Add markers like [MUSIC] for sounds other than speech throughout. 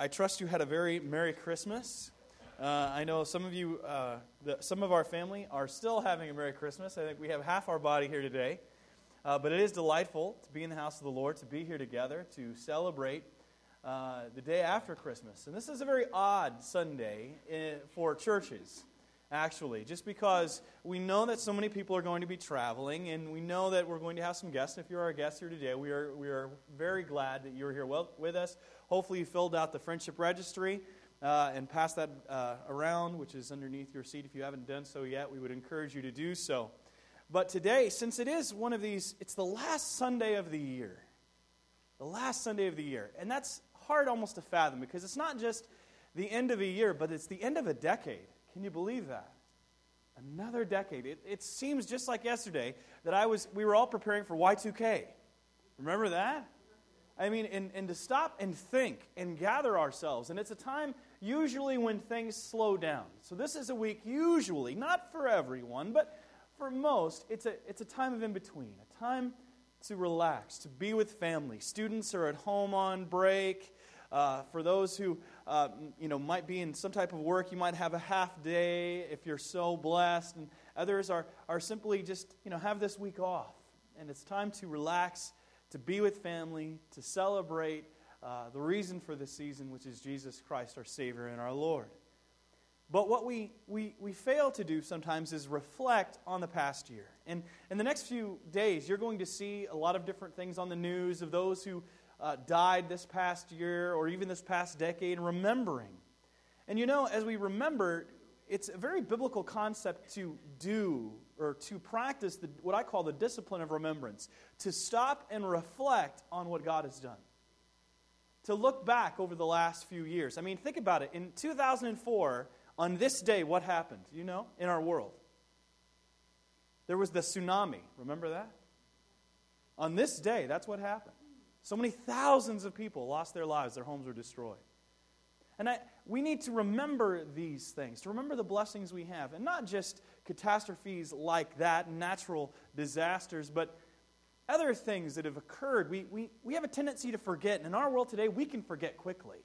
I trust you had a very Merry Christmas. Uh, I know some of you, uh, the, some of our family are still having a Merry Christmas. I think we have half our body here today. Uh, but it is delightful to be in the house of the Lord, to be here together, to celebrate uh, the day after Christmas. And this is a very odd Sunday in, for churches actually, just because we know that so many people are going to be traveling, and we know that we're going to have some guests. If you're our guest here today, we are, we are very glad that you're here well, with us. Hopefully, you filled out the friendship registry uh, and passed that uh, around, which is underneath your seat. If you haven't done so yet, we would encourage you to do so. But today, since it is one of these, it's the last Sunday of the year. The last Sunday of the year. And that's hard almost to fathom because it's not just the end of a year, but it's the end of a decade. Can you believe that? Another decade. It, it seems just like yesterday that I was, we were all preparing for Y2K. Remember that? I mean, and, and to stop and think and gather ourselves. And it's a time usually when things slow down. So this is a week usually, not for everyone, but for most, it's a, it's a time of in between, a time to relax, to be with family. Students are at home on break. Uh, for those who uh, you know, might be in some type of work, you might have a half day if you're so blessed, and others are, are simply just, you know, have this week off. And it's time to relax, to be with family, to celebrate uh, the reason for the season, which is Jesus Christ, our Savior and our Lord. But what we, we, we fail to do sometimes is reflect on the past year. And in the next few days, you're going to see a lot of different things on the news of those who uh, died this past year or even this past decade, and remembering. And you know, as we remember, it's a very biblical concept to do or to practice the, what I call the discipline of remembrance, to stop and reflect on what God has done. To look back over the last few years. I mean, think about it. In 2004, on this day, what happened, you know, in our world? There was the tsunami. Remember that? On this day, that's what happened. So many thousands of people lost their lives, their homes were destroyed. And I, we need to remember these things, to remember the blessings we have, and not just catastrophes like that, natural disasters, but other things that have occurred. We, we, we have a tendency to forget, and in our world today, we can forget quickly.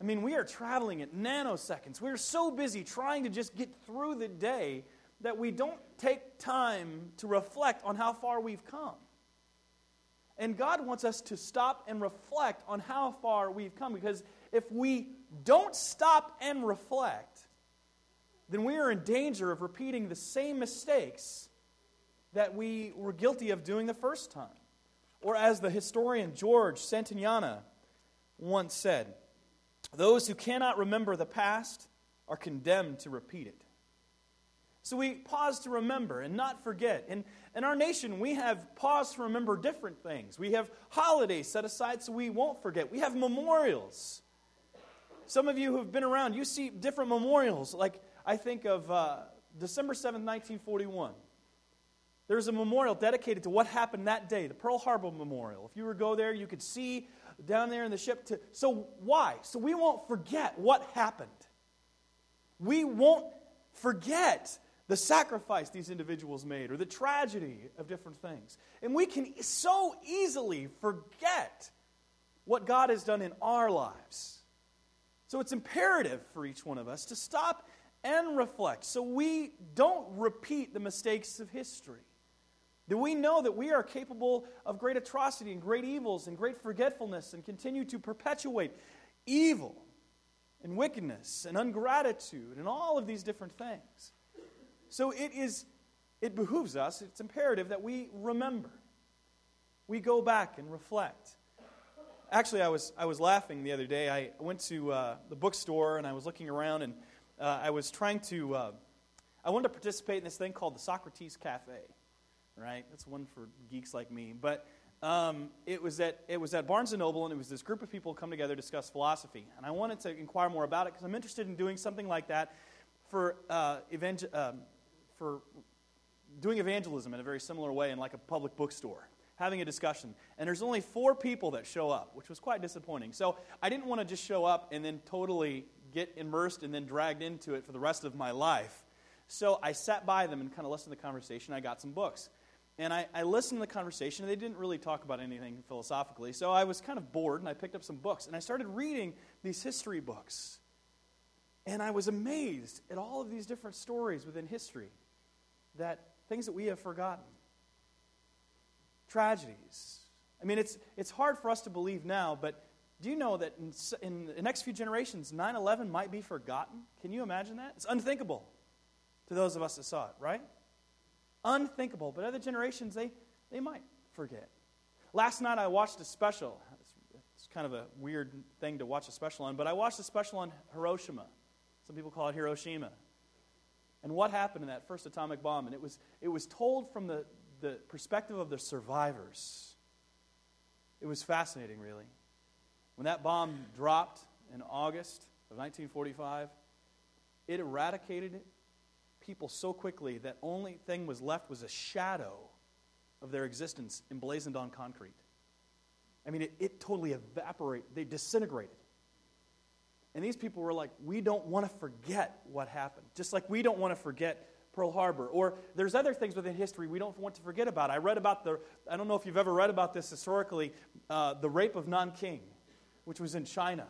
I mean, we are traveling at nanoseconds. We're so busy trying to just get through the day that we don't take time to reflect on how far we've come. And God wants us to stop and reflect on how far we've come because if we don't stop and reflect, then we are in danger of repeating the same mistakes that we were guilty of doing the first time. Or as the historian George Santayana once said, those who cannot remember the past are condemned to repeat it. So we pause to remember and not forget. And in our nation, we have pause to remember different things. We have holidays set aside so we won't forget. We have memorials. Some of you who have been around, you see different memorials. Like I think of uh, December 7th, 1941. There's a memorial dedicated to what happened that day, the Pearl Harbor Memorial. If you were to go there, you could see down there in the ship. To, so why? So we won't forget what happened. We won't forget the sacrifice these individuals made or the tragedy of different things. And we can so easily forget what God has done in our lives. So it's imperative for each one of us to stop and reflect so we don't repeat the mistakes of history. That we know that we are capable of great atrocity and great evils and great forgetfulness and continue to perpetuate evil and wickedness and ungratitude and all of these different things. So it is it behooves us, it's imperative that we remember. We go back and reflect. Actually, I was, I was laughing the other day. I went to uh, the bookstore and I was looking around and uh, I was trying to, uh, I wanted to participate in this thing called the Socrates Cafe, right? That's one for geeks like me. But um, it, was at, it was at Barnes & Noble and it was this group of people come together to discuss philosophy. And I wanted to inquire more about it because I'm interested in doing something like that for uh, evangel- um, for doing evangelism in a very similar way in like a public bookstore, having a discussion. And there's only four people that show up, which was quite disappointing. So I didn't want to just show up and then totally get immersed and then dragged into it for the rest of my life. So I sat by them and kind of listened to the conversation. I got some books. And I, I listened to the conversation, they didn't really talk about anything philosophically. So I was kind of bored, and I picked up some books, and I started reading these history books. And I was amazed at all of these different stories within history that things that we have forgotten, tragedies. I mean, it's, it's hard for us to believe now, but do you know that in, in the next few generations, 9 11 might be forgotten? Can you imagine that? It's unthinkable to those of us that saw it, right? Unthinkable. But other generations, they, they might forget. Last night I watched a special. It's, it's kind of a weird thing to watch a special on, but I watched a special on Hiroshima. Some people call it Hiroshima. And what happened in that first atomic bomb? And it was, it was told from the, the perspective of the survivors. It was fascinating, really. When that bomb dropped in August of 1945, it eradicated people so quickly that only thing was left was a shadow of their existence emblazoned on concrete. I mean, it, it totally evaporated, they disintegrated. And these people were like, we don't want to forget what happened. Just like we don't want to forget Pearl Harbor. Or there's other things within history we don't want to forget about. I read about the, I don't know if you've ever read about this historically, uh, the rape of Nanking, which was in China.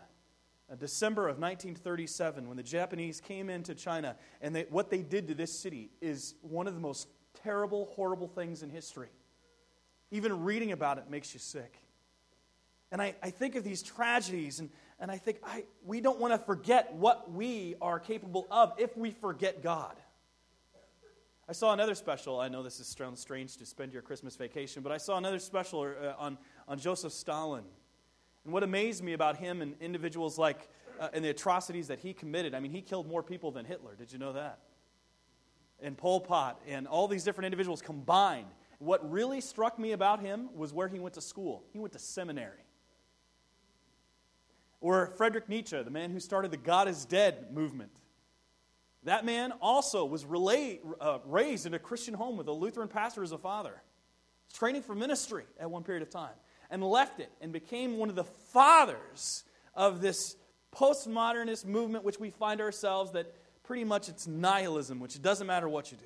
Uh, December of 1937, when the Japanese came into China, and they, what they did to this city is one of the most terrible, horrible things in history. Even reading about it makes you sick. And I, I think of these tragedies, and, and I think I, we don't want to forget what we are capable of if we forget God. I saw another special. I know this is strange to spend your Christmas vacation, but I saw another special uh, on, on Joseph Stalin. And what amazed me about him and individuals like, uh, and the atrocities that he committed, I mean, he killed more people than Hitler. Did you know that? And Pol Pot and all these different individuals combined. What really struck me about him was where he went to school. He went to seminary. Or Friedrich Nietzsche, the man who started the God is Dead movement. That man also was relay, uh, raised in a Christian home with a Lutheran pastor as a father, training for ministry at one period of time, and left it and became one of the fathers of this postmodernist movement, which we find ourselves that pretty much it's nihilism, which doesn't matter what you do.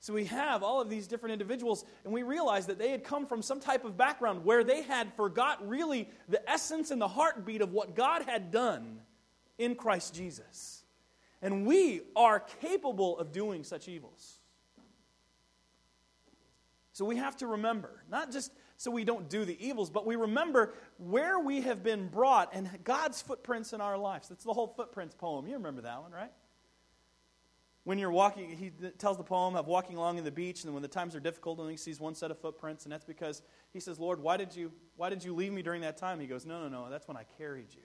So we have all of these different individuals, and we realize that they had come from some type of background where they had forgot really the essence and the heartbeat of what God had done in Christ Jesus. And we are capable of doing such evils. So we have to remember, not just so we don't do the evils, but we remember where we have been brought and God's footprints in our lives. That's the whole footprints poem. You remember that one, right? When you're walking, he tells the poem of walking along in the beach, and when the times are difficult, and he sees one set of footprints, and that's because he says, Lord, why did you, why did you leave me during that time? He goes, No, no, no, that's when I carried you.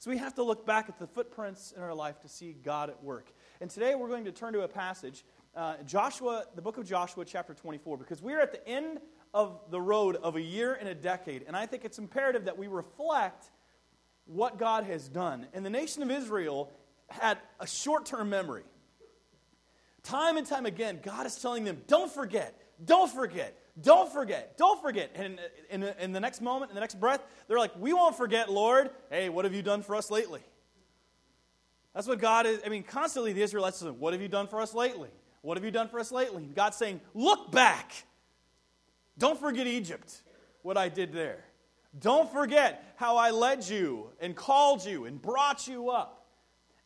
So we have to look back at the footprints in our life to see God at work. And today we're going to turn to a passage, uh, Joshua, the book of Joshua, chapter 24, because we're at the end of the road of a year and a decade. And I think it's imperative that we reflect what God has done. And the nation of Israel had a short term memory. Time and time again, God is telling them, don't forget, don't forget, don't forget, don't forget. And in, in, the next moment, in the next breath, they're like, We won't forget, Lord. Hey, what have you done for us lately? That's what God is. I mean, constantly the Israelites say, What have you done for us lately? What have you done for us lately? God's saying, Look back. Don't forget Egypt, what I did there. Don't forget how I led you and called you and brought you up.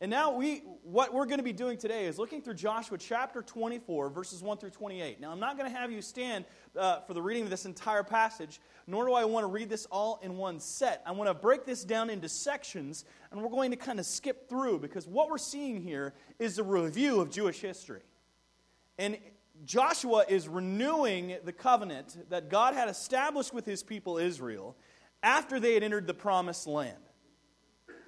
And now we what we're going to be doing today is looking through Joshua chapter 24 verses 1 through 28. Now I'm not going to have you stand uh, for the reading of this entire passage, nor do I want to read this all in one set. I want to break this down into sections and we're going to kind of skip through because what we're seeing here is a review of Jewish history. And Joshua is renewing the covenant that God had established with his people Israel after they had entered the promised land.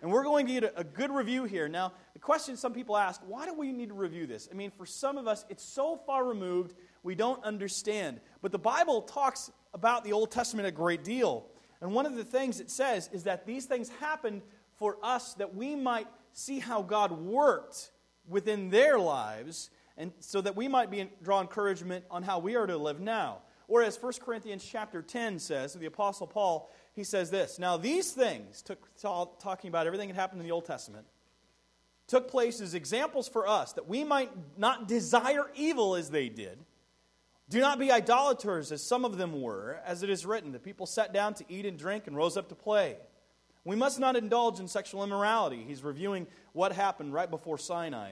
And we're going to get a, good review here. Now, the question some people ask why do we need to review this? I mean, for some of us, it's so far removed, we don't understand. But the Bible talks about the Old Testament a great deal. And one of the things it says is that these things happened for us that we might see how God worked within their lives and so that we might be, draw encouragement on how we are to live now. Or as 1 Corinthians chapter 10 says, the Apostle Paul, he says this Now, these things, took, talking about everything that happened in the Old Testament, took place as examples for us that we might not desire evil as they did, Do not be idolaters, as some of them were, as it is written, the people sat down to eat and drink and rose up to play. We must not indulge in sexual immorality. He's reviewing what happened right before Sinai.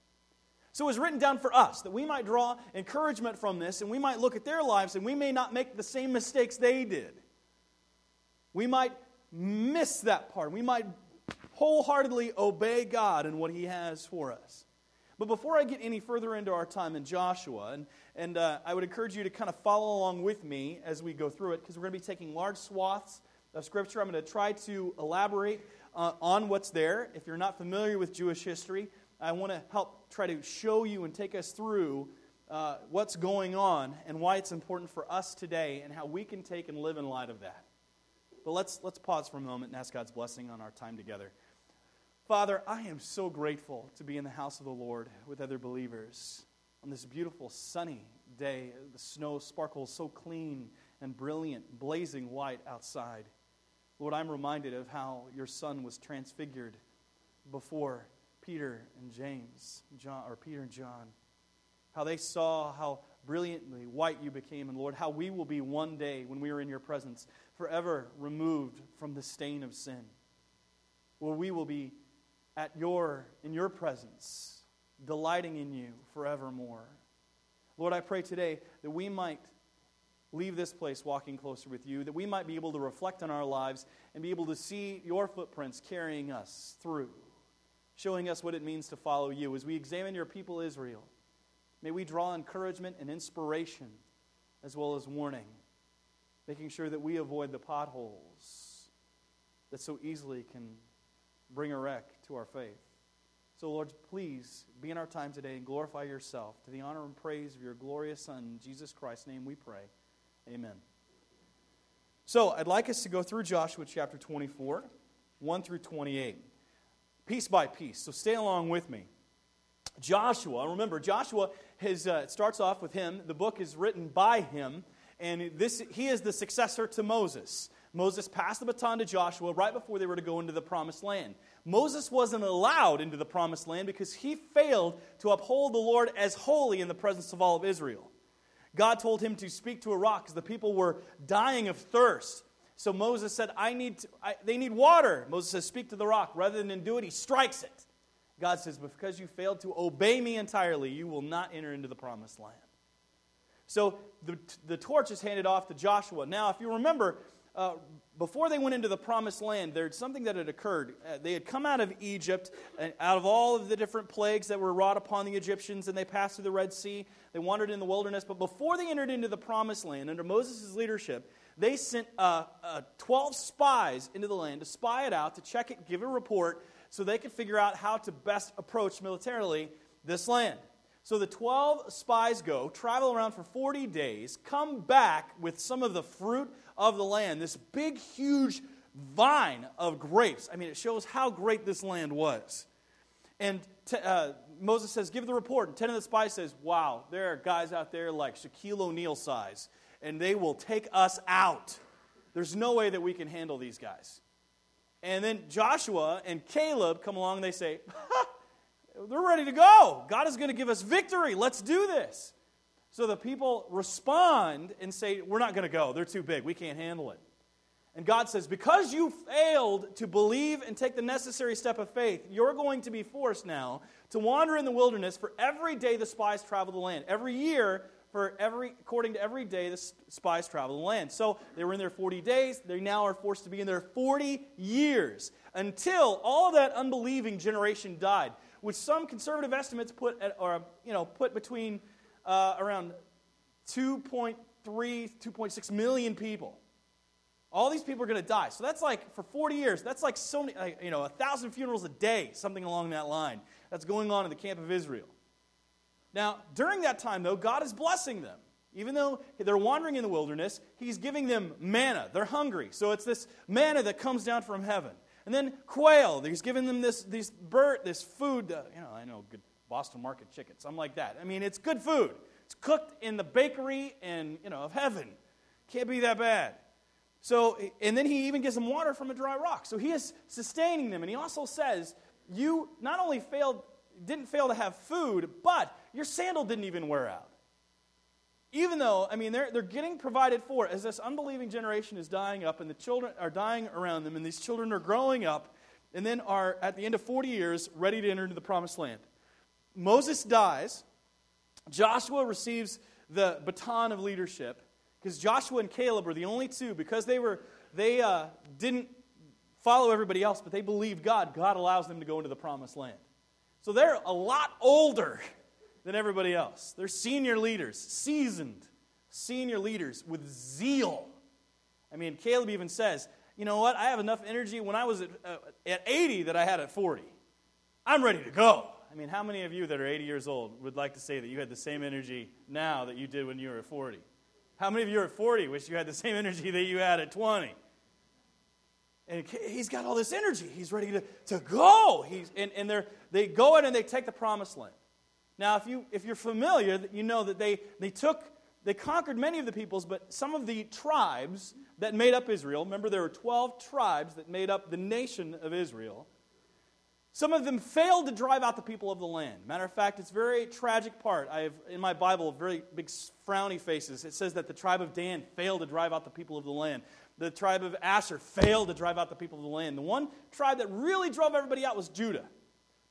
So it was written down for us that we might draw encouragement from this and we might look at their lives and we may not make the same mistakes they did. We might miss that part. We might wholeheartedly obey God and what He has for us. But before I get any further into our time in Joshua, and, and uh, I would encourage you to kind of follow along with me as we go through it, because we're going to be taking large swaths of Scripture. I'm going to try to elaborate uh, on what's there. If you're not familiar with Jewish history, I want to help try to show you and take us through uh, what's going on and why it's important for us today and how we can take and live in light of that. But let's, let's pause for a moment and ask God's blessing on our time together. Father, I am so grateful to be in the house of the Lord with other believers on this beautiful sunny day. The snow sparkles so clean and brilliant, blazing white outside. Lord, I'm reminded of how your son was transfigured before Peter and James, John, or Peter and John. How they saw how brilliantly white you became, and Lord, how we will be one day when we are in your presence, forever removed from the stain of sin. Where we will be at your in your presence, delighting in you forevermore. Lord, I pray today that we might leave this place walking closer with you, that we might be able to reflect on our lives and be able to see your footprints carrying us through, showing us what it means to follow you. As we examine your people, Israel, may we draw encouragement and inspiration as well as warning, making sure that we avoid the potholes that so easily can bring a wreck to our faith. So, Lord, please be in our time today and glorify yourself. To the honor and praise of your glorious Son, Jesus Christ's name we pray. Amen. So, I'd like us to go through Joshua chapter 24, 1 through 28, piece by piece. So, stay along with me. Joshua, remember, Joshua has, uh, starts off with him. The book is written by him, and this, he is the successor to Moses. Moses passed the baton to Joshua right before they were to go into the promised land. Moses wasn't allowed into the promised land because he failed to uphold the Lord as holy in the presence of all of Israel. God told him to speak to a rock because the people were dying of thirst. So Moses said, I need to, I, they need water. Moses says, Speak to the rock. Rather than do it, he strikes it. God says, Because you failed to obey me entirely, you will not enter into the promised land. So the, the torch is handed off to Joshua. Now, if you remember, uh, before they went into the promised land, there's something that had occurred. Uh, they had come out of Egypt, uh, out of all of the different plagues that were wrought upon the Egyptians, and they passed through the Red Sea. They wandered in the wilderness. But before they entered into the promised land, under Moses' leadership, they sent uh, uh, 12 spies into the land to spy it out, to check it, give a report, so they could figure out how to best approach militarily this land. So the 12 spies go, travel around for 40 days, come back with some of the fruit of the land, this big, huge vine of grapes. I mean, it shows how great this land was. And t- uh, Moses says, Give the report. And 10 of the spies says, Wow, there are guys out there like Shaquille O'Neal size, and they will take us out. There's no way that we can handle these guys. And then Joshua and Caleb come along and they say, They're ready to go. God is going to give us victory. Let's do this. So the people respond and say, We're not going to go. They're too big. We can't handle it. And God says, Because you failed to believe and take the necessary step of faith, you're going to be forced now to wander in the wilderness for every day the spies travel the land. Every year, for every, according to every day the spies travel the land. So they were in there 40 days. They now are forced to be in there 40 years until all that unbelieving generation died, which some conservative estimates put at, or you know put between uh, around 2.3, 2.6 million people. All these people are going to die. So that's like, for 40 years, that's like so many, like, you know, a thousand funerals a day, something along that line. That's going on in the camp of Israel. Now, during that time, though, God is blessing them. Even though they're wandering in the wilderness, He's giving them manna. They're hungry. So it's this manna that comes down from heaven. And then quail. He's giving them this, this bird, this food. Uh, you know, I know good Boston market chicken, something like that. I mean, it's good food. It's cooked in the bakery and you know of heaven. Can't be that bad. So, and then he even gives them water from a dry rock. So he is sustaining them. And he also says, you not only failed, didn't fail to have food, but your sandal didn't even wear out. Even though, I mean, they're, they're getting provided for as this unbelieving generation is dying up and the children are dying around them, and these children are growing up and then are, at the end of 40 years, ready to enter into the promised land. Moses dies. Joshua receives the baton of leadership because Joshua and Caleb were the only two, because they, were, they uh, didn't follow everybody else, but they believed God, God allows them to go into the promised land. So they're a lot older than everybody else. They're senior leaders, seasoned senior leaders with zeal. I mean, Caleb even says, you know what? I have enough energy when I was at, uh, at 80 that I had at 40. I'm ready to go. I mean, how many of you that are 80 years old would like to say that you had the same energy now that you did when you were at 40? How many of you are at 40 wish you had the same energy that you had at 20? And he's got all this energy. He's ready to, to go. He's, and and they go in and they take the promised land. Now, if, you, if you're familiar, you know that they, they took, they conquered many of the peoples, but some of the tribes that made up Israel, remember there were 12 tribes that made up the nation of Israel, some of them failed to drive out the people of the land. Matter of fact, it's a very tragic part. I have in my Bible very big frowny faces. It says that the tribe of Dan failed to drive out the people of the land. The tribe of Asher failed to drive out the people of the land. The one tribe that really drove everybody out was Judah.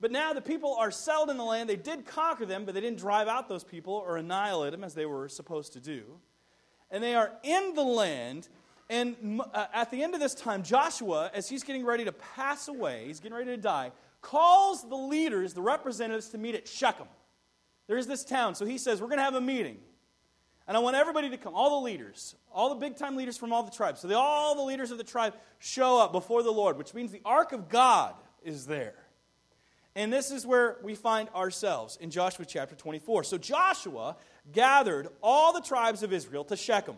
But now the people are settled in the land. They did conquer them, but they didn't drive out those people or annihilate them as they were supposed to do. And they are in the land. And uh, at the end of this time, Joshua, as he's getting ready to pass away, he's getting ready to die, calls the leaders, the representatives, to meet at Shechem. There's this town. So he says, We're going to have a meeting. And I want everybody to come, all the leaders, all the big time leaders from all the tribes. So they, all the leaders of the tribe show up before the Lord, which means the ark of God is there. And this is where we find ourselves in Joshua chapter 24. So Joshua gathered all the tribes of Israel to Shechem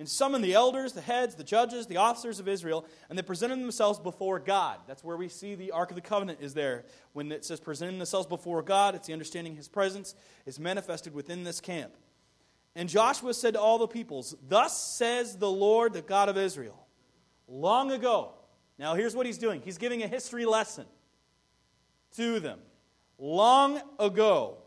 and summoned the elders, the heads, the judges, the officers of Israel, and they presented themselves before God. That's where we see the Ark of the Covenant is there. When it says presenting themselves before God, it's the understanding his presence is manifested within this camp. And Joshua said to all the peoples, Thus says the Lord, the God of Israel. Long ago, now here's what he's doing he's giving a history lesson to them. Long ago,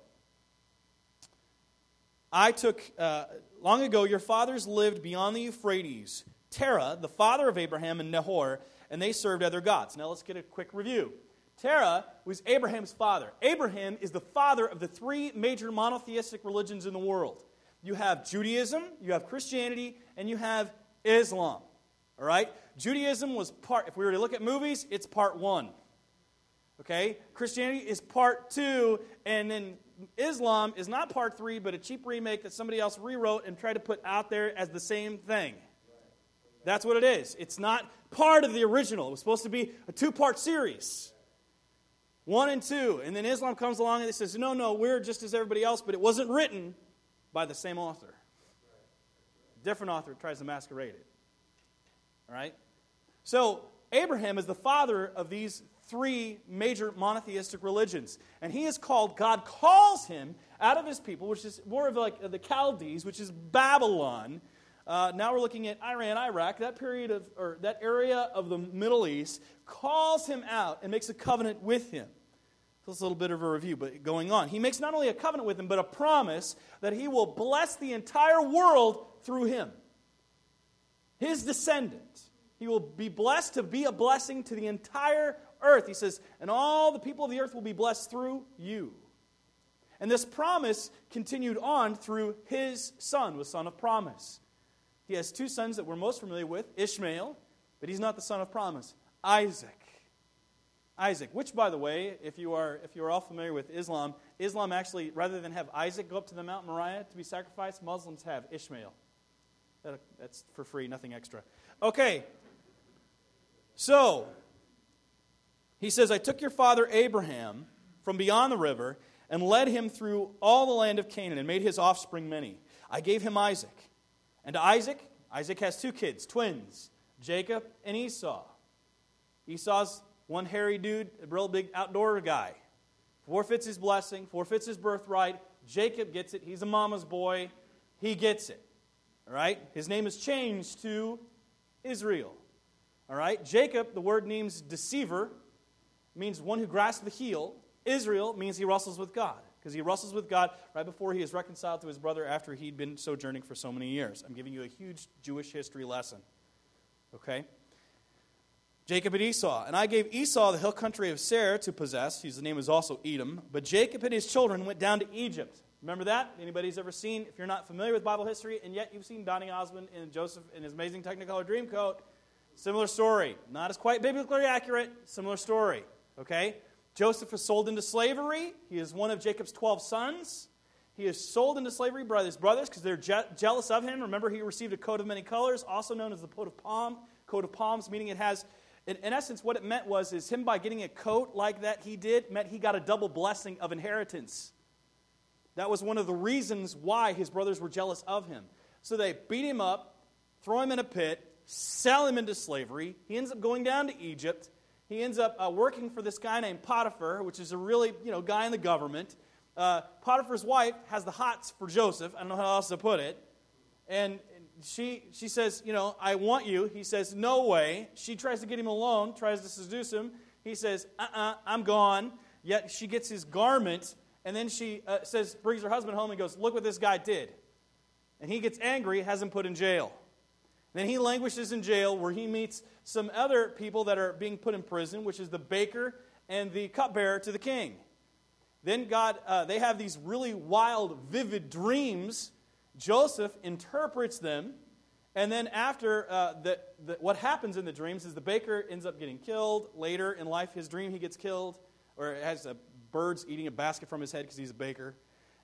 I took, uh, long ago, your fathers lived beyond the Euphrates. Terah, the father of Abraham and Nahor, and they served other gods. Now let's get a quick review. Terah was Abraham's father. Abraham is the father of the three major monotheistic religions in the world. You have Judaism, you have Christianity, and you have Islam. All right? Judaism was part, if we were to look at movies, it's part one. Okay? Christianity is part two, and then Islam is not part three, but a cheap remake that somebody else rewrote and tried to put out there as the same thing. That's what it is. It's not part of the original. It was supposed to be a two part series. One and two. And then Islam comes along and it says, no, no, we're just as everybody else, but it wasn't written by the same author. Different author tries to masquerade it. All right? So, Abraham is the father of these three major monotheistic religions. And he is called, God calls him out of his people, which is more of like the Chaldees, which is Babylon. Uh, now we're looking at Iran, Iraq, that period of, or that area of the Middle East, calls him out and makes a covenant with him. So it's a little bit of a review, but going on. He makes not only a covenant with him, but a promise that he will bless the entire world through him. His descendant. He will be blessed to be a blessing to the entire earth. He says, and all the people of the earth will be blessed through you. And this promise continued on through his son, the son of promise. He has two sons that we're most familiar with Ishmael, but he's not the son of promise, Isaac. Isaac, which, by the way, if you are if you are all familiar with Islam, Islam actually, rather than have Isaac go up to the Mount Moriah to be sacrificed, Muslims have Ishmael. That, that's for free, nothing extra. Okay, so he says, I took your father Abraham from beyond the river and led him through all the land of Canaan and made his offspring many. I gave him Isaac. And to Isaac, Isaac has two kids, twins, Jacob and Esau. Esau's one hairy dude, a real big outdoor guy. Forfeits his blessing, forfeits his birthright. Jacob gets it. He's a mama's boy. He gets it. All right? His name is changed to Israel. All right? Jacob, the word means deceiver, means one who grasps the heel. Israel means he wrestles with God because he wrestles with God right before he is reconciled to his brother after he'd been sojourning for so many years. I'm giving you a huge Jewish history lesson. Okay? Jacob and Esau. And I gave Esau the hill country of Seir to possess. His name is also Edom. But Jacob and his children went down to Egypt. Remember that? Anybody's ever seen, if you're not familiar with Bible history, and yet you've seen Donny Osmond and Joseph in his amazing Technicolor Dreamcoat, similar story. Not as quite biblically accurate, similar story. Okay? Joseph was sold into slavery. He is one of Jacob's 12 sons. He is sold into slavery by his brothers because they're je- jealous of him. Remember, he received a coat of many colors, also known as the coat of palm. Coat of palms, meaning it has, in, in essence, what it meant was, is him by getting a coat like that he did, meant he got a double blessing of inheritance. That was one of the reasons why his brothers were jealous of him. So they beat him up, throw him in a pit, sell him into slavery. He ends up going down to Egypt. He ends up uh, working for this guy named Potiphar, which is a really, you know, guy in the government. Uh, Potiphar's wife has the hots for Joseph. I don't know how else to put it. And she, she says, you know, I want you. He says, no way. She tries to get him alone, tries to seduce him. He says, uh-uh, I'm gone. Yet she gets his garment, and then she uh, says, brings her husband home and goes, look what this guy did. And he gets angry, has him put in jail. Then he languishes in jail where he meets some other people that are being put in prison, which is the baker and the cupbearer to the king. Then God, uh, they have these really wild, vivid dreams. Joseph interprets them. And then after uh, the, the, what happens in the dreams is the baker ends up getting killed. Later in life, his dream, he gets killed, or has a, birds eating a basket from his head because he's a baker.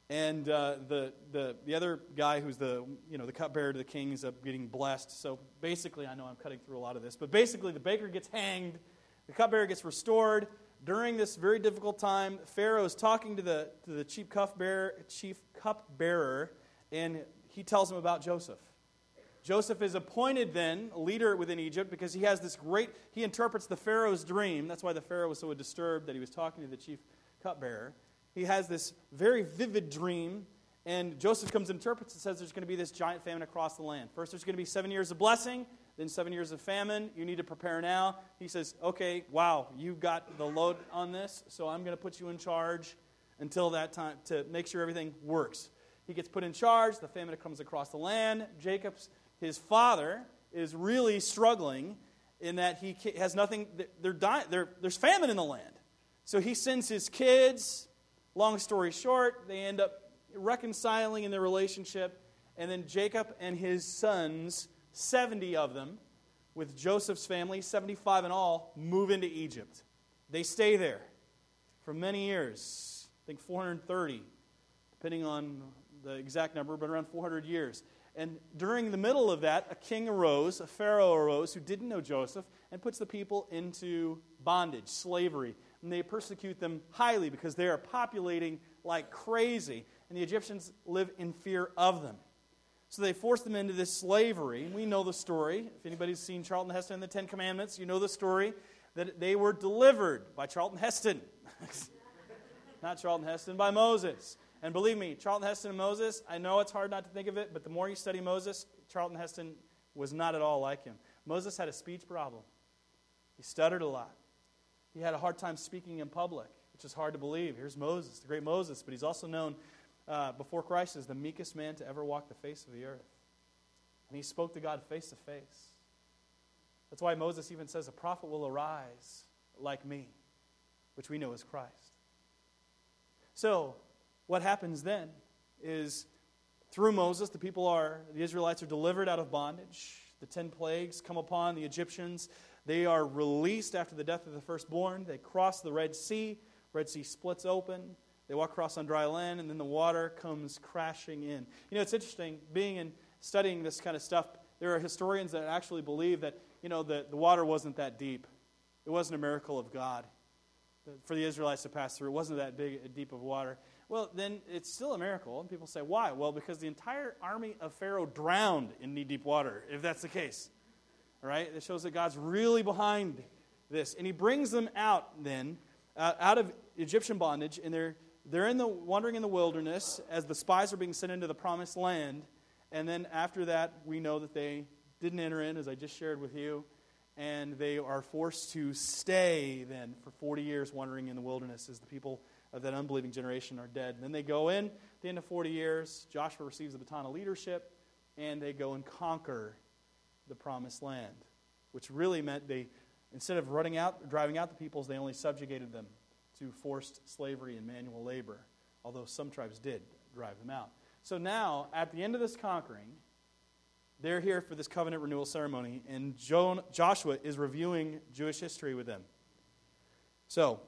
And uh, the, the, the other guy who's the, you know, the cupbearer to the king ends up getting blessed. So basically, I know I'm cutting through a lot of this, but basically, the baker gets hanged, the cupbearer gets restored. During this very difficult time, Pharaoh is talking to the, to the chief cupbearer, chief cupbearer, and he tells him about Joseph. Joseph is appointed then leader within Egypt because he has this great, he interprets the Pharaoh's dream. That's why the Pharaoh was so disturbed that he was talking to the chief cupbearer he has this very vivid dream, and Joseph comes and interprets and says there's going to be this giant famine across the land. First, there's going to be seven years of blessing, then seven years of famine. You need to prepare now. He says, Okay, wow, you've got the load on this, so I'm going to put you in charge until that time to make sure everything works. He gets put in charge. The famine comes across the land. Jacob's, his father, is really struggling in that he has nothing, they're dying, they're, there's famine in the land. So he sends his kids, Long story short, they end up reconciling in their relationship, and then Jacob and his sons, 70 of them, with Joseph's family, 75 in all, move into Egypt. They stay there for many years, I think 430, depending on the exact number, but around 400 years. And during the middle of that, a king arose, a Pharaoh arose, who didn't know Joseph, and puts the people into bondage, slavery and they persecute them highly because they are populating like crazy, and the Egyptians live in fear of them. So they force them into this slavery. We know the story. If anybody's seen Charlton Heston and the Ten Commandments, you know the story that they were delivered by Charlton Heston. [LAUGHS] not Charlton Heston, by Moses. And believe me, Charlton Heston and Moses, I know it's hard not to think of it, but the more you study Moses, Charlton Heston was not at all like him. Moses had a speech problem, he stuttered a lot. He had a hard time speaking in public, which is hard to believe. Here's Moses, the great Moses, but he's also known uh, before Christ as the meekest man to ever walk the face of the earth. And he spoke to God face to face. That's why Moses even says, A prophet will arise like me, which we know is Christ. So, what happens then is through Moses, the people are, the Israelites are delivered out of bondage. The ten plagues come upon the Egyptians. They are released after the death of the firstborn. They cross the Red Sea. Red Sea splits open. They walk across on dry land, and then the water comes crashing in. You know, it's interesting being and studying this kind of stuff. There are historians that actually believe that you know the, the water wasn't that deep. It wasn't a miracle of God for the Israelites to pass through. It wasn't that big, deep of water. Well, then it's still a miracle. And people say, why? Well, because the entire army of Pharaoh drowned in knee deep water, if that's the case. All right? It shows that God's really behind this. And he brings them out then, uh, out of Egyptian bondage, and they're, they're in the, wandering in the wilderness as the spies are being sent into the promised land. And then after that, we know that they didn't enter in, as I just shared with you. And they are forced to stay then for 40 years wandering in the wilderness as the people of that unbelieving generation are dead. And then they go in, at the end of 40 years, Joshua receives the baton of leadership, and they go and conquer the promised land, which really meant they, instead of running out, driving out the peoples, they only subjugated them to forced slavery and manual labor, although some tribes did drive them out. So now, at the end of this conquering, they're here for this covenant renewal ceremony, and Joshua is reviewing Jewish history with them. So,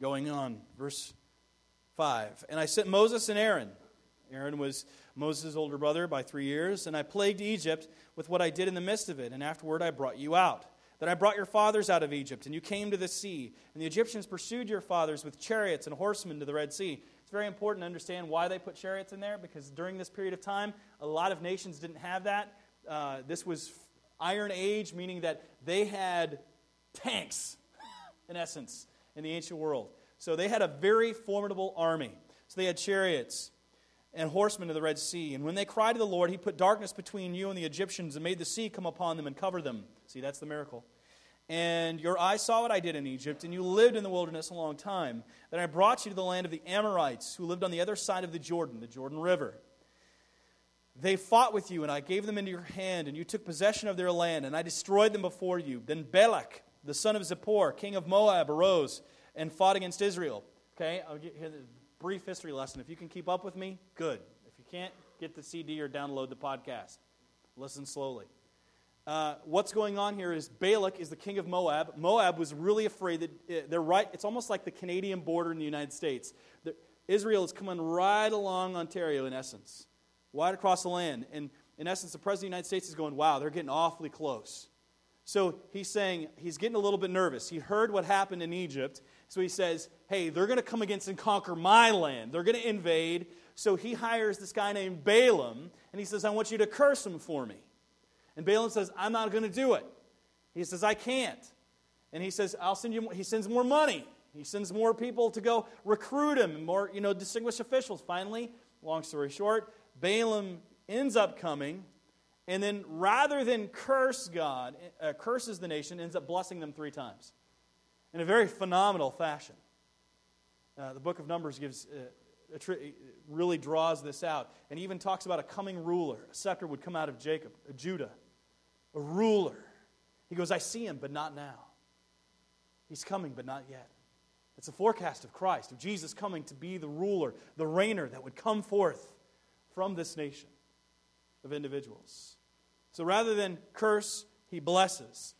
going on, verse 5. And I sent Moses and Aaron. Aaron was Moses' older brother by three years, and I plagued Egypt with what I did in the midst of it, and afterward I brought you out. Then I brought your fathers out of Egypt, and you came to the sea, and the Egyptians pursued your fathers with chariots and horsemen to the Red Sea. It's very important to understand why they put chariots in there, because during this period of time, a lot of nations didn't have that. Uh, this was Iron Age, meaning that they had tanks, [LAUGHS] in essence, in the ancient world. So they had a very formidable army. So they had chariots and horsemen to the Red Sea. And when they cried to the Lord, he put darkness between you and the Egyptians and made the sea come upon them and cover them. See, that's the miracle. And your eyes saw what I did in Egypt, and you lived in the wilderness a long time. Then I brought you to the land of the Amorites, who lived on the other side of the Jordan, the Jordan River. They fought with you, and I gave them into your hand, and you took possession of their land, and I destroyed them before you. Then Balak, the son of Zippor, king of Moab, arose and fought against Israel. Okay, I'll get here brief history lesson. If you can keep up with me, good. If you can't, get the CD or download the podcast. Listen slowly. Uh, what's going on here is Balak is the king of Moab. Moab was really afraid that uh, they're right. It's almost like the Canadian border in the United States. The, Israel is coming right along Ontario, in essence, right across the land. And in essence, the president of the United States is going, wow, they're getting awfully close. So he's saying, he's getting a little bit nervous. He heard what happened in Egypt, so he says, hey, they're going to come against and conquer my land. They're going to invade. So he hires this guy named Balaam, and he says, I want you to curse them for me. And Balaam says, I'm not going to do it. He says, I can't. And he says, I'll send you. He sends more money. He sends more people to go recruit him, more, you know, distinguished officials. Finally, long story short, Balaam ends up coming, and then rather than curse God, uh, curses the nation, ends up blessing them three times in a very phenomenal fashion. Uh, the book of Numbers gives, uh, tri- really draws this out and even talks about a coming ruler. A scepter would come out of Jacob, a Judah, a ruler. He goes, I see him, but not now. He's coming, but not yet. It's a forecast of Christ, of Jesus coming to be the ruler, the reigner that would come forth from this nation of individuals. So rather than curse, he blesses.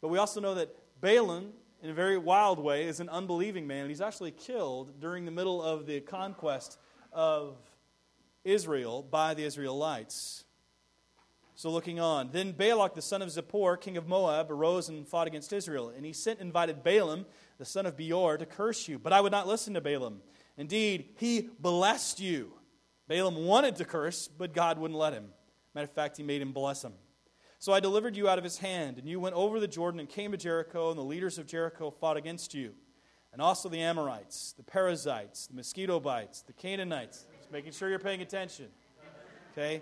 But we also know that Balaam in a very wild way, is an unbelieving man. He's actually killed during the middle of the conquest of Israel by the Israelites. So, looking on, then Balak, the son of Zippor, king of Moab, arose and fought against Israel. And he sent and invited Balaam, the son of Beor, to curse you. But I would not listen to Balaam. Indeed, he blessed you. Balaam wanted to curse, but God wouldn't let him. Matter of fact, he made him bless him. So I delivered you out of his hand, and you went over the Jordan and came to Jericho, and the leaders of Jericho fought against you. And also the Amorites, the Perizzites, the mosquito bites, the Canaanites. Just making sure you're paying attention. Okay?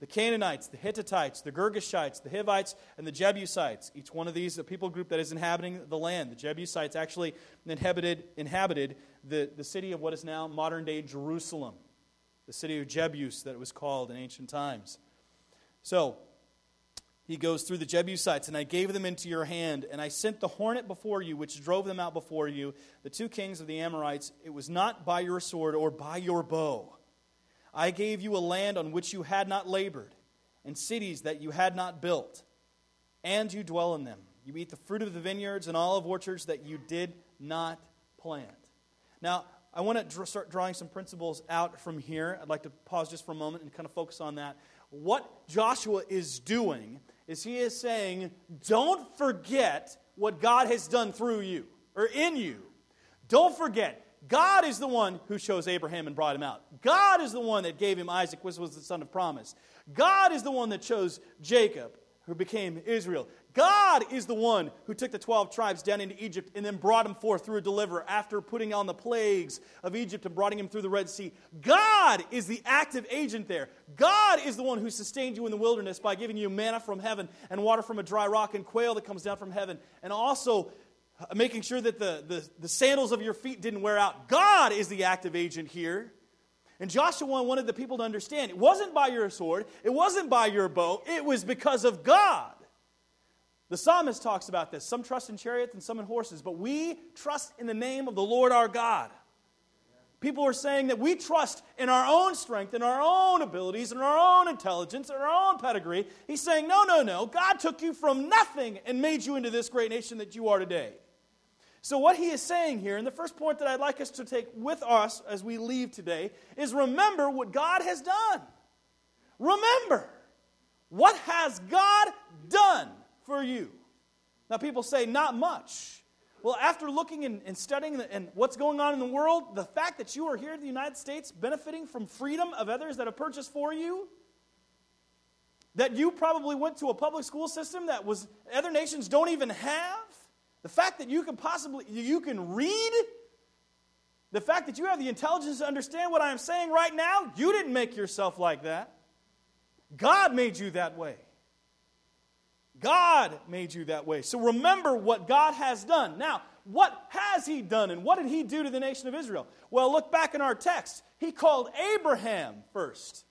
The Canaanites, the Hittites, the Girgashites, the Hivites, and the Jebusites. Each one of these, a people group that is inhabiting the land. The Jebusites actually inhabited, inhabited the, the city of what is now modern day Jerusalem, the city of Jebus that it was called in ancient times. So, he goes through the Jebusites, and I gave them into your hand, and I sent the hornet before you, which drove them out before you, the two kings of the Amorites. It was not by your sword or by your bow. I gave you a land on which you had not labored, and cities that you had not built, and you dwell in them. You eat the fruit of the vineyards and olive orchards that you did not plant. Now, I want to start drawing some principles out from here. I'd like to pause just for a moment and kind of focus on that. What Joshua is doing is he is saying, don't forget what God has done through you or in you. Don't forget. God is the one who chose Abraham and brought him out. God is the one that gave him Isaac, which was the son of promise. God is the one that chose Jacob, who became Israel. God is the one who took the 12 tribes down into Egypt and then brought them forth through a deliverer after putting on the plagues of Egypt and brought him through the Red Sea. God is the active agent there. God is the one who sustained you in the wilderness by giving you manna from heaven and water from a dry rock and quail that comes down from heaven and also uh, making sure that the, the, the sandals of your feet didn't wear out. God is the active agent here. And Joshua wanted the people to understand it wasn't by your sword, it wasn't by your bow, it was because of God. The psalmist talks about this. Some trust in chariots and some in horses, but we trust in the name of the Lord our God. People are saying that we trust in our own strength, in our own abilities, in our own intelligence, in our own pedigree. He's saying, no, no, no. God took you from nothing and made you into this great nation that you are today. So, what he is saying here, and the first point that I'd like us to take with us as we leave today, is remember what God has done. Remember, what has God done for you? Now, people say, not much. Well, after looking and, and studying the, and what's going on in the world, the fact that you are here in the United States benefiting from freedom of others that have purchased for you, that you probably went to a public school system that was other nations don't even have, the fact that you can possibly you can read, the fact that you have the intelligence to understand what I am saying right now, you didn't make yourself like that. God made you that way. God made you that way. So remember what God has done. Now, what has He done and what did He do to the nation of Israel? Well, look back in our text. He called Abraham first.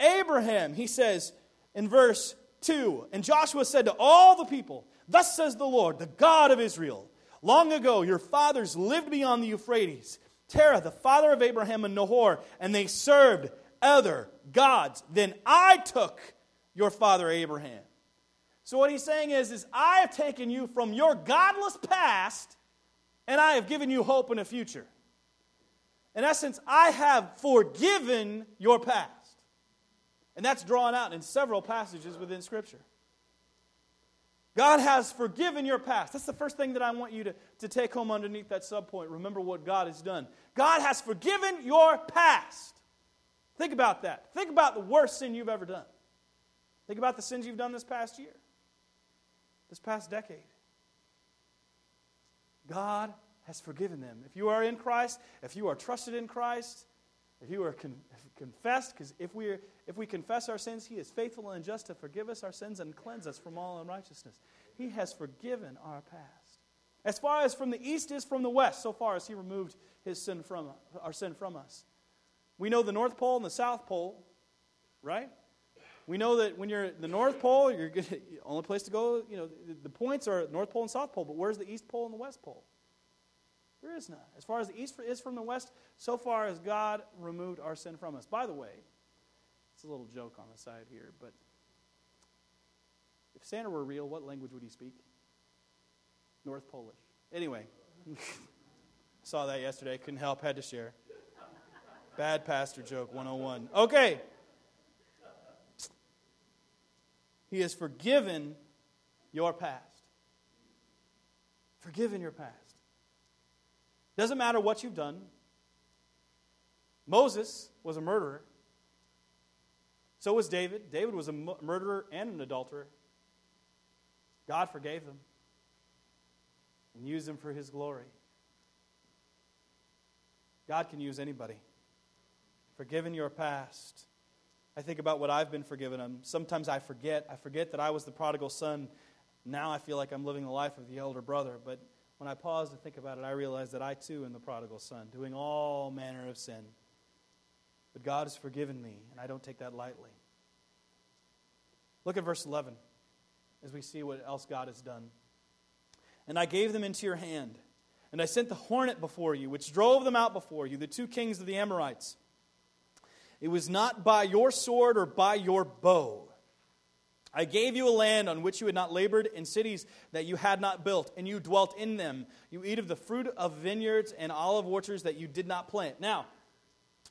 Abraham, he says in verse 2 And Joshua said to all the people, Thus says the Lord, the God of Israel Long ago, your fathers lived beyond the Euphrates, Terah, the father of Abraham and Nahor, and they served other gods. Then I took your father Abraham. So what he's saying is, is I have taken you from your godless past and I have given you hope in a future. In essence, I have forgiven your past. And that's drawn out in several passages within Scripture. God has forgiven your past. That's the first thing that I want you to, to take home underneath that subpoint. Remember what God has done. God has forgiven your past. Think about that. Think about the worst sin you've ever done. Think about the sins you've done this past year, this past decade. God has forgiven them. If you are in Christ, if you are trusted in Christ, if you are con- confessed, because if we, if we confess our sins, He is faithful and just to forgive us our sins and cleanse us from all unrighteousness. He has forgiven our past. As far as from the east is from the west, so far as He removed His sin from our sin from us. We know the North Pole and the South Pole, right? We know that when you're the North Pole, you're good, only place to go. You know, the points are North Pole and South Pole, but where's the East Pole and the West Pole? There is none. As far as the east is from the west, so far as God removed our sin from us. By the way, it's a little joke on the side here, but if Santa were real, what language would he speak? North Polish. Anyway, [LAUGHS] saw that yesterday. Couldn't help, had to share. Bad pastor joke 101. Okay. He has forgiven your past. Forgiven your past. Doesn't matter what you've done. Moses was a murderer. So was David. David was a murderer and an adulterer. God forgave them and used them for his glory. God can use anybody. Forgiven your past. I think about what I've been forgiven. sometimes I forget. I forget that I was the prodigal son. Now I feel like I'm living the life of the elder brother. But when I pause to think about it, I realize that I too am the prodigal son, doing all manner of sin. But God has forgiven me, and I don't take that lightly. Look at verse 11 as we see what else God has done. And I gave them into your hand, and I sent the hornet before you, which drove them out before you, the two kings of the Amorites. It was not by your sword or by your bow I gave you a land on which you had not labored, in cities that you had not built, and you dwelt in them. You eat of the fruit of vineyards and olive orchards that you did not plant. Now,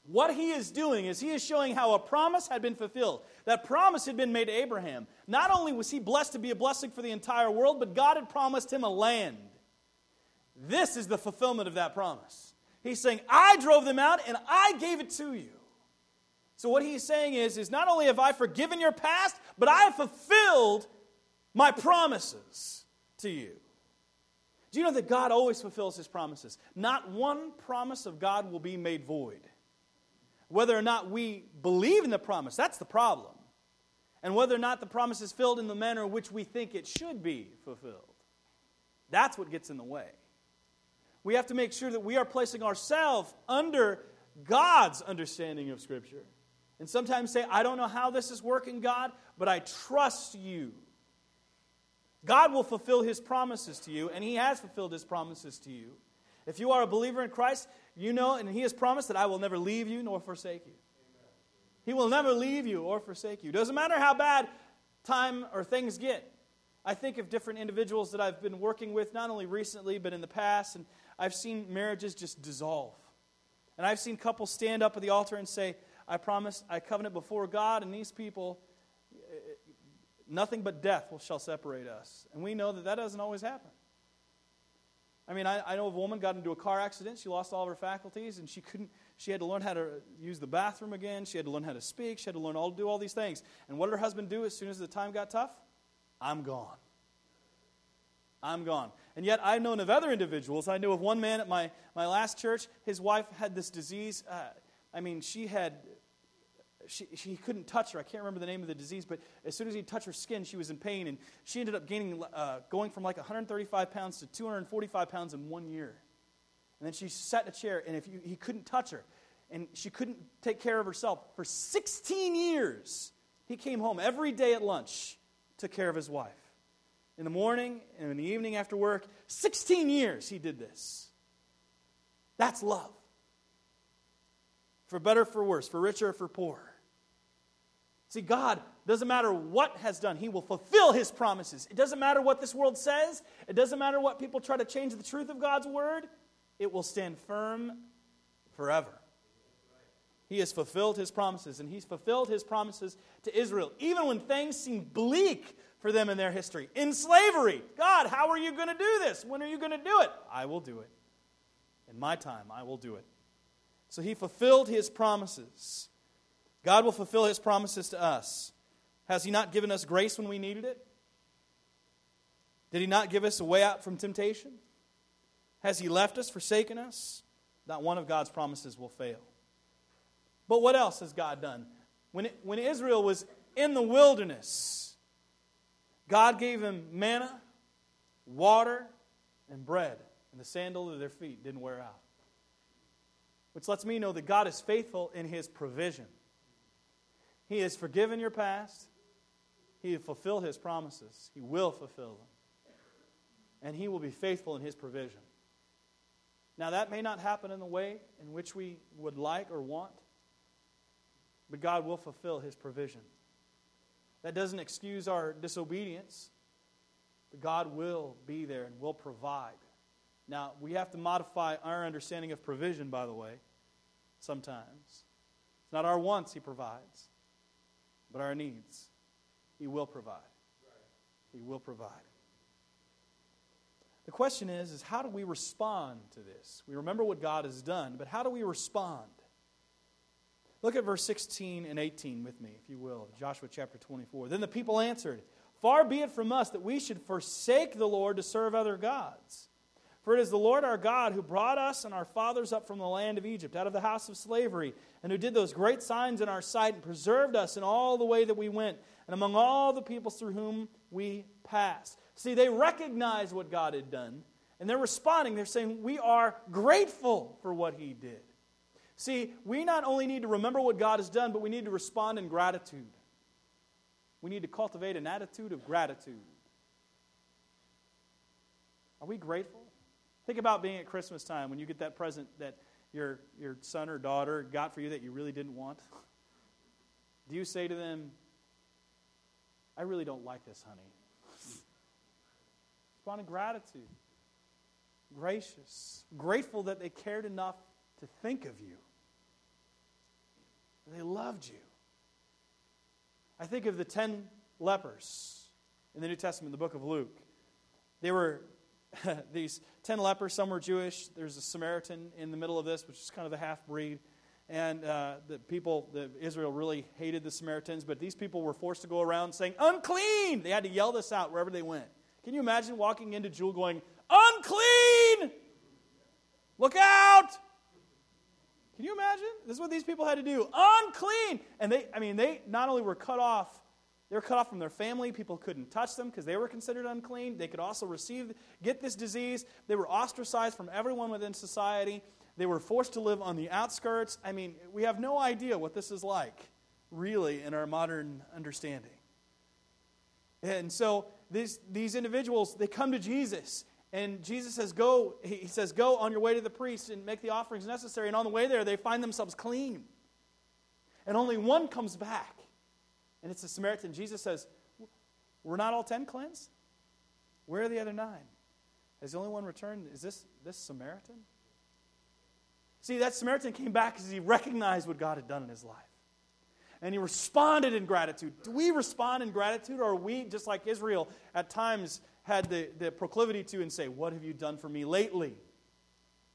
what he is doing is he is showing how a promise had been fulfilled. That promise had been made to Abraham. Not only was he blessed to be a blessing for the entire world, but God had promised him a land. This is the fulfillment of that promise. He's saying, I drove them out and I gave it to you. So what he's saying is, is not only have I forgiven your past, but I have fulfilled my promises to you. Do you know that God always fulfills his promises? Not one promise of God will be made void. Whether or not we believe in the promise, that's the problem. And whether or not the promise is filled in the manner in which we think it should be fulfilled. That's what gets in the way. We have to make sure that we are placing ourselves under God's understanding of Scripture. And sometimes say, I don't know how this is working, God, but I trust you. God will fulfill his promises to you, and he has fulfilled his promises to you. If you are a believer in Christ, you know, and he has promised that I will never leave you nor forsake you. He will never leave you or forsake you. Doesn't matter how bad time or things get. I think of different individuals that I've been working with, not only recently, but in the past, and I've seen marriages just dissolve. And I've seen couples stand up at the altar and say, I promise, I covenant before God and these people, nothing but death shall separate us. And we know that that doesn't always happen. I mean, I, I, know a woman got into a car accident. She lost all of her faculties, and she couldn't. She had to learn how to use the bathroom again. She had to learn how to speak. She had to learn all to do all these things. And what did her husband do as soon as the time got tough? I'm gone. I'm gone. And yet, I've known of other individuals. I knew of one man at my, my last church. His wife had this disease. Uh, I mean, she had she, she couldn't touch her. I can't remember the name of the disease, but as soon as he touched her skin, she was in pain. And she ended up gaining, uh, going from like 135 pounds to 245 pounds in one year. And then she sat in a chair, and if you, he couldn't touch her, and she couldn't take care of herself for 16 years. He came home every day at lunch, took care of his wife. In the morning and in the evening after work, 16 years he did this. That's love. For better, for worse, for richer, for poor. See, God, doesn't matter what has done, He will fulfill His promises. It doesn't matter what this world says, it doesn't matter what people try to change the truth of God's word, it will stand firm forever. He has fulfilled His promises, and He's fulfilled His promises to Israel, even when things seem bleak for them in their history. In slavery, God, how are you going to do this? When are you going to do it? I will do it. In my time, I will do it. So He fulfilled His promises. God will fulfill his promises to us. Has he not given us grace when we needed it? Did he not give us a way out from temptation? Has he left us, forsaken us? Not one of God's promises will fail. But what else has God done? When, it, when Israel was in the wilderness, God gave them manna, water, and bread, and the sandal of their feet didn't wear out. Which lets me know that God is faithful in his provision. He has forgiven your past. He has fulfilled his promises. He will fulfill them. And he will be faithful in his provision. Now, that may not happen in the way in which we would like or want, but God will fulfill his provision. That doesn't excuse our disobedience, but God will be there and will provide. Now, we have to modify our understanding of provision, by the way, sometimes. It's not our wants he provides, but our needs. He will provide. He will provide. The question is, is how do we respond to this? We remember what God has done, but how do we respond? Look at verse 16 and 18 with me, if you will, Joshua chapter 24. Then the people answered, Far be it from us that we should forsake the Lord to serve other gods. For it is the Lord our God who brought us and our fathers up from the land of Egypt, out of the house of slavery, and who did those great signs in our sight and preserved us in all the way that we went, and among all the peoples through whom we passed. See, they recognize what God had done, and they're responding. They're saying, We are grateful for what He did. See, we not only need to remember what God has done, but we need to respond in gratitude. We need to cultivate an attitude of gratitude. Are we grateful? Think about being at Christmas time when you get that present that your, your son or daughter got for you that you really didn't want. Do you say to them, I really don't like this, honey? [LAUGHS] Respond in gratitude. Gracious. Grateful that they cared enough to think of you. They loved you. I think of the ten lepers in the New Testament, the book of Luke. They were [LAUGHS] these ten lepers, some were Jewish. There's a Samaritan in the middle of this, which is kind of the half breed. and uh, the people, the, Israel really hated the Samaritans, but these people were forced to go around saying, unclean! They had to yell this out wherever they went. Can you imagine walking into Jewel going, unclean! Look out! Can you imagine? This is what these people had to do. Unclean! And they, I mean, they not only were cut off, they were cut off from their family. People couldn't touch them because they were considered unclean. They could also receive, get this disease. They were ostracized from everyone within society. They were forced to live on the outskirts. I mean, we have no idea what this is like, really, in our modern understanding. And so these, these individuals, they come to Jesus. And Jesus says, Go, he says, Go on your way to the priest and make the offerings necessary. And on the way there, they find themselves clean. And only one comes back. And it's a Samaritan. Jesus says, We're not all ten cleansed? Where are the other nine? Has the only one returned? Is this this Samaritan? See, that Samaritan came back because he recognized what God had done in his life. And he responded in gratitude. Do we respond in gratitude, or are we, just like Israel, at times had the, the proclivity to and say, What have you done for me lately?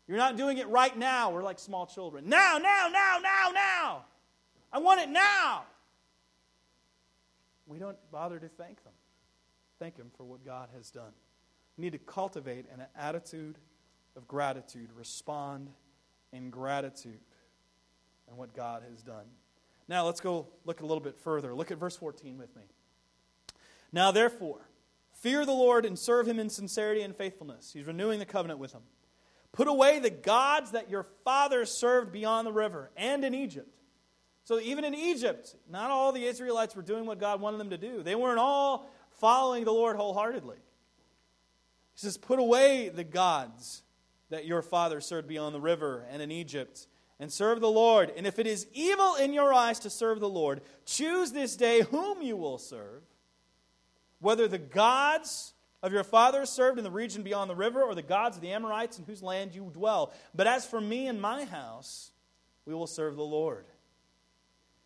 You're not doing it right now. We're like small children. Now, now, now, now, now. I want it now. We don't bother to thank them. Thank Him for what God has done. We need to cultivate an attitude of gratitude, respond in gratitude and what God has done. Now, let's go look a little bit further. Look at verse 14 with me. Now, therefore, fear the Lord and serve him in sincerity and faithfulness. He's renewing the covenant with them. Put away the gods that your fathers served beyond the river and in Egypt. So, even in Egypt, not all the Israelites were doing what God wanted them to do. They weren't all following the Lord wholeheartedly. He says, Put away the gods that your father served beyond the river and in Egypt, and serve the Lord. And if it is evil in your eyes to serve the Lord, choose this day whom you will serve, whether the gods of your fathers served in the region beyond the river, or the gods of the Amorites in whose land you dwell. But as for me and my house, we will serve the Lord.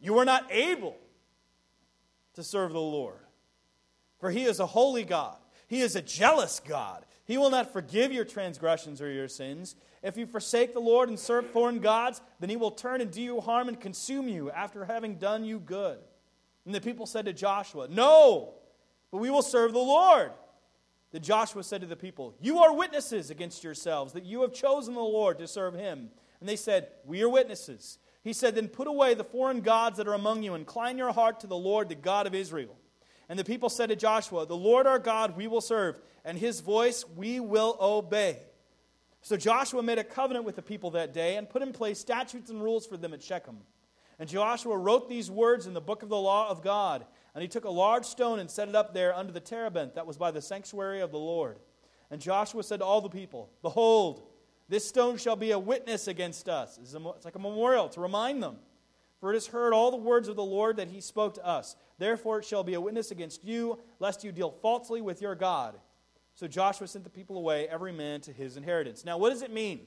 You are not able to serve the Lord. For he is a holy God, he is a jealous God. He will not forgive your transgressions or your sins. If you forsake the Lord and serve foreign gods, then he will turn and do you harm and consume you after having done you good. And the people said to Joshua, No, but we will serve the Lord. Then Joshua said to the people, You are witnesses against yourselves that you have chosen the Lord to serve him. And they said, We are witnesses. He said, Then put away the foreign gods that are among you, incline your heart to the Lord, the God of Israel. And the people said to Joshua, The Lord our God we will serve, and his voice we will obey. So Joshua made a covenant with the people that day and put in place statutes and rules for them at Shechem. And Joshua wrote these words in the book of the law of God. And he took a large stone and set it up there under the terebinth that was by the sanctuary of the Lord. And Joshua said to all the people, Behold, this stone shall be a witness against us. It's like a memorial to remind them. For it has heard all the words of the Lord that he spoke to us. Therefore it shall be a witness against you, lest you deal falsely with your God. So Joshua sent the people away, every man to his inheritance. Now, what does it mean?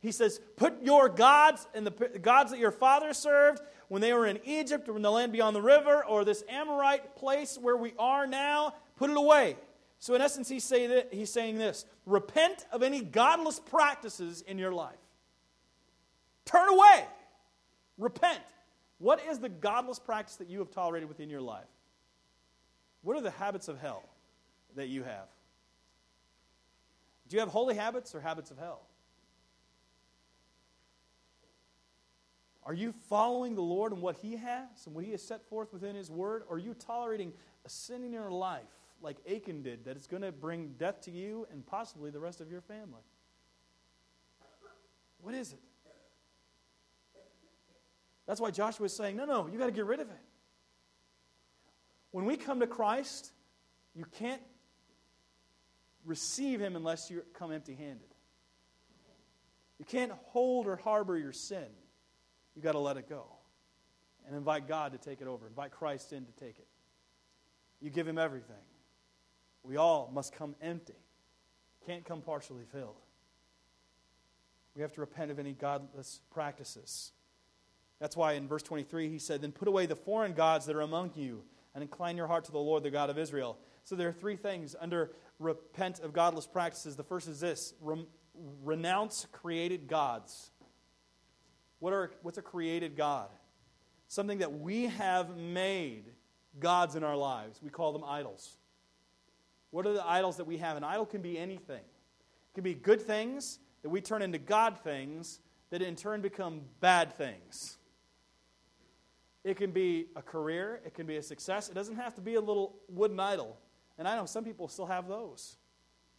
He says, Put your gods and the gods that your fathers served when they were in Egypt or in the land beyond the river or this Amorite place where we are now, put it away. So, in essence, he's, say that, he's saying this repent of any godless practices in your life. Turn away. Repent. What is the godless practice that you have tolerated within your life? What are the habits of hell that you have? Do you have holy habits or habits of hell? Are you following the Lord and what He has and what He has set forth within His Word? Or are you tolerating a sin in your life like Achan did, that it's going to bring death to you and possibly the rest of your family? What is it? That's why Joshua is saying, no, no, you got to get rid of it. When we come to Christ, you can't receive Him unless you come empty handed. You can't hold or harbor your sin. you've got to let it go and invite God to take it over. Invite Christ in to take it. You give him everything. We all must come empty. Can't come partially filled. We have to repent of any godless practices. That's why in verse 23 he said, Then put away the foreign gods that are among you and incline your heart to the Lord, the God of Israel. So there are three things under repent of godless practices. The first is this Re- renounce created gods. What are, what's a created God? Something that we have made gods in our lives. We call them idols. What are the idols that we have? An idol can be anything. It can be good things that we turn into God things that in turn become bad things. It can be a career, it can be a success. It doesn't have to be a little wooden idol. And I know some people still have those,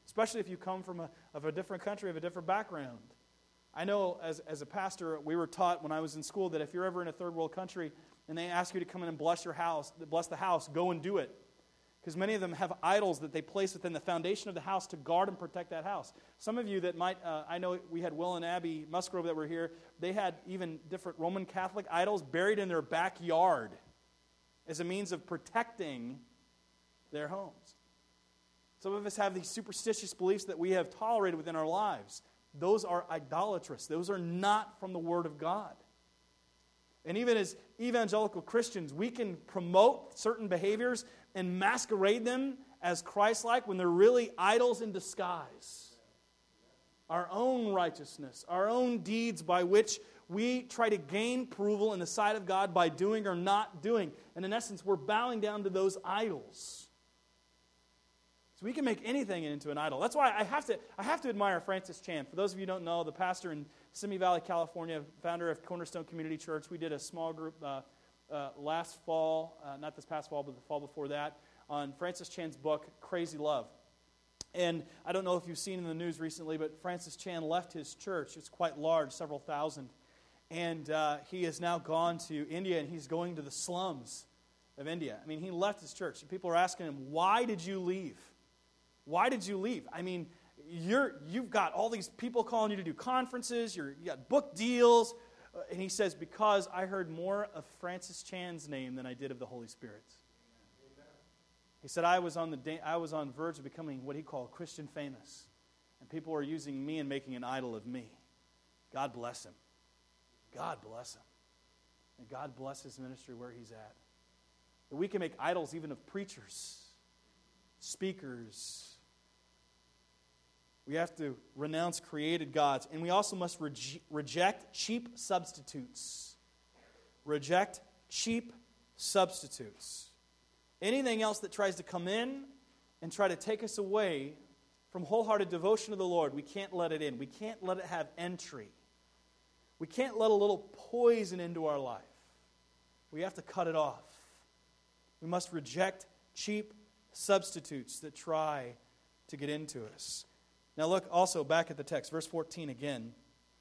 especially if you come from a, of a different country, of a different background. I know as, as a pastor, we were taught when I was in school that if you're ever in a third world country and they ask you to come in and bless your house, bless the house, go and do it because many of them have idols that they place within the foundation of the house to guard and protect that house. Some of you that might, uh, I know we had Will and Abby Musgrove that were here, they had even different Roman Catholic idols buried in their backyard as a means of protecting their homes. Some of us have these superstitious beliefs that we have tolerated within our lives. Those are idolatrous, those are not from the Word of God. And even as evangelical Christians, we can promote certain behaviors and masquerade them as Christ like when they're really idols in disguise. Our own righteousness, our own deeds by which we try to gain approval in the sight of God by doing or not doing. And in essence, we're bowing down to those idols. So we can make anything into an idol. That's why I have to, I have to admire Francis Chan. For those of you don't know, the pastor in Simi Valley, California, founder of Cornerstone Community Church, we did a small group uh, uh, last fall, uh, not this past fall, but the fall before that, on Francis Chan's book, Crazy Love. And I don't know if you've seen in the news recently, but Francis Chan left his church. It's quite large, several thousand. And uh, he has now gone to India and he's going to the slums of India. I mean, he left his church. People are asking him, Why did you leave? Why did you leave? I mean, you're, you've got all these people calling you to do conferences, you're, you got book deals, Uh, and he says, Because I heard more of Francis Chan's name than I did of the Holy Spirit's. He said, I was, on the da- I was on verge of becoming what he called Christian famous. And people were using me and making an idol of me. God bless him. God bless him. And God bless his ministry where he's at. That we can make idols even of preachers, speakers, we have to renounce created gods. And we also must re- reject cheap substitutes. Reject cheap substitutes. Anything else that tries to come in and try to take us away from wholehearted devotion to the Lord, we can't let it in. We can't let it have entry. We can't let a little poison into our life. We have to cut it off. We must reject cheap substitutes that try to get into us. Now look also back at the text, verse 14 again.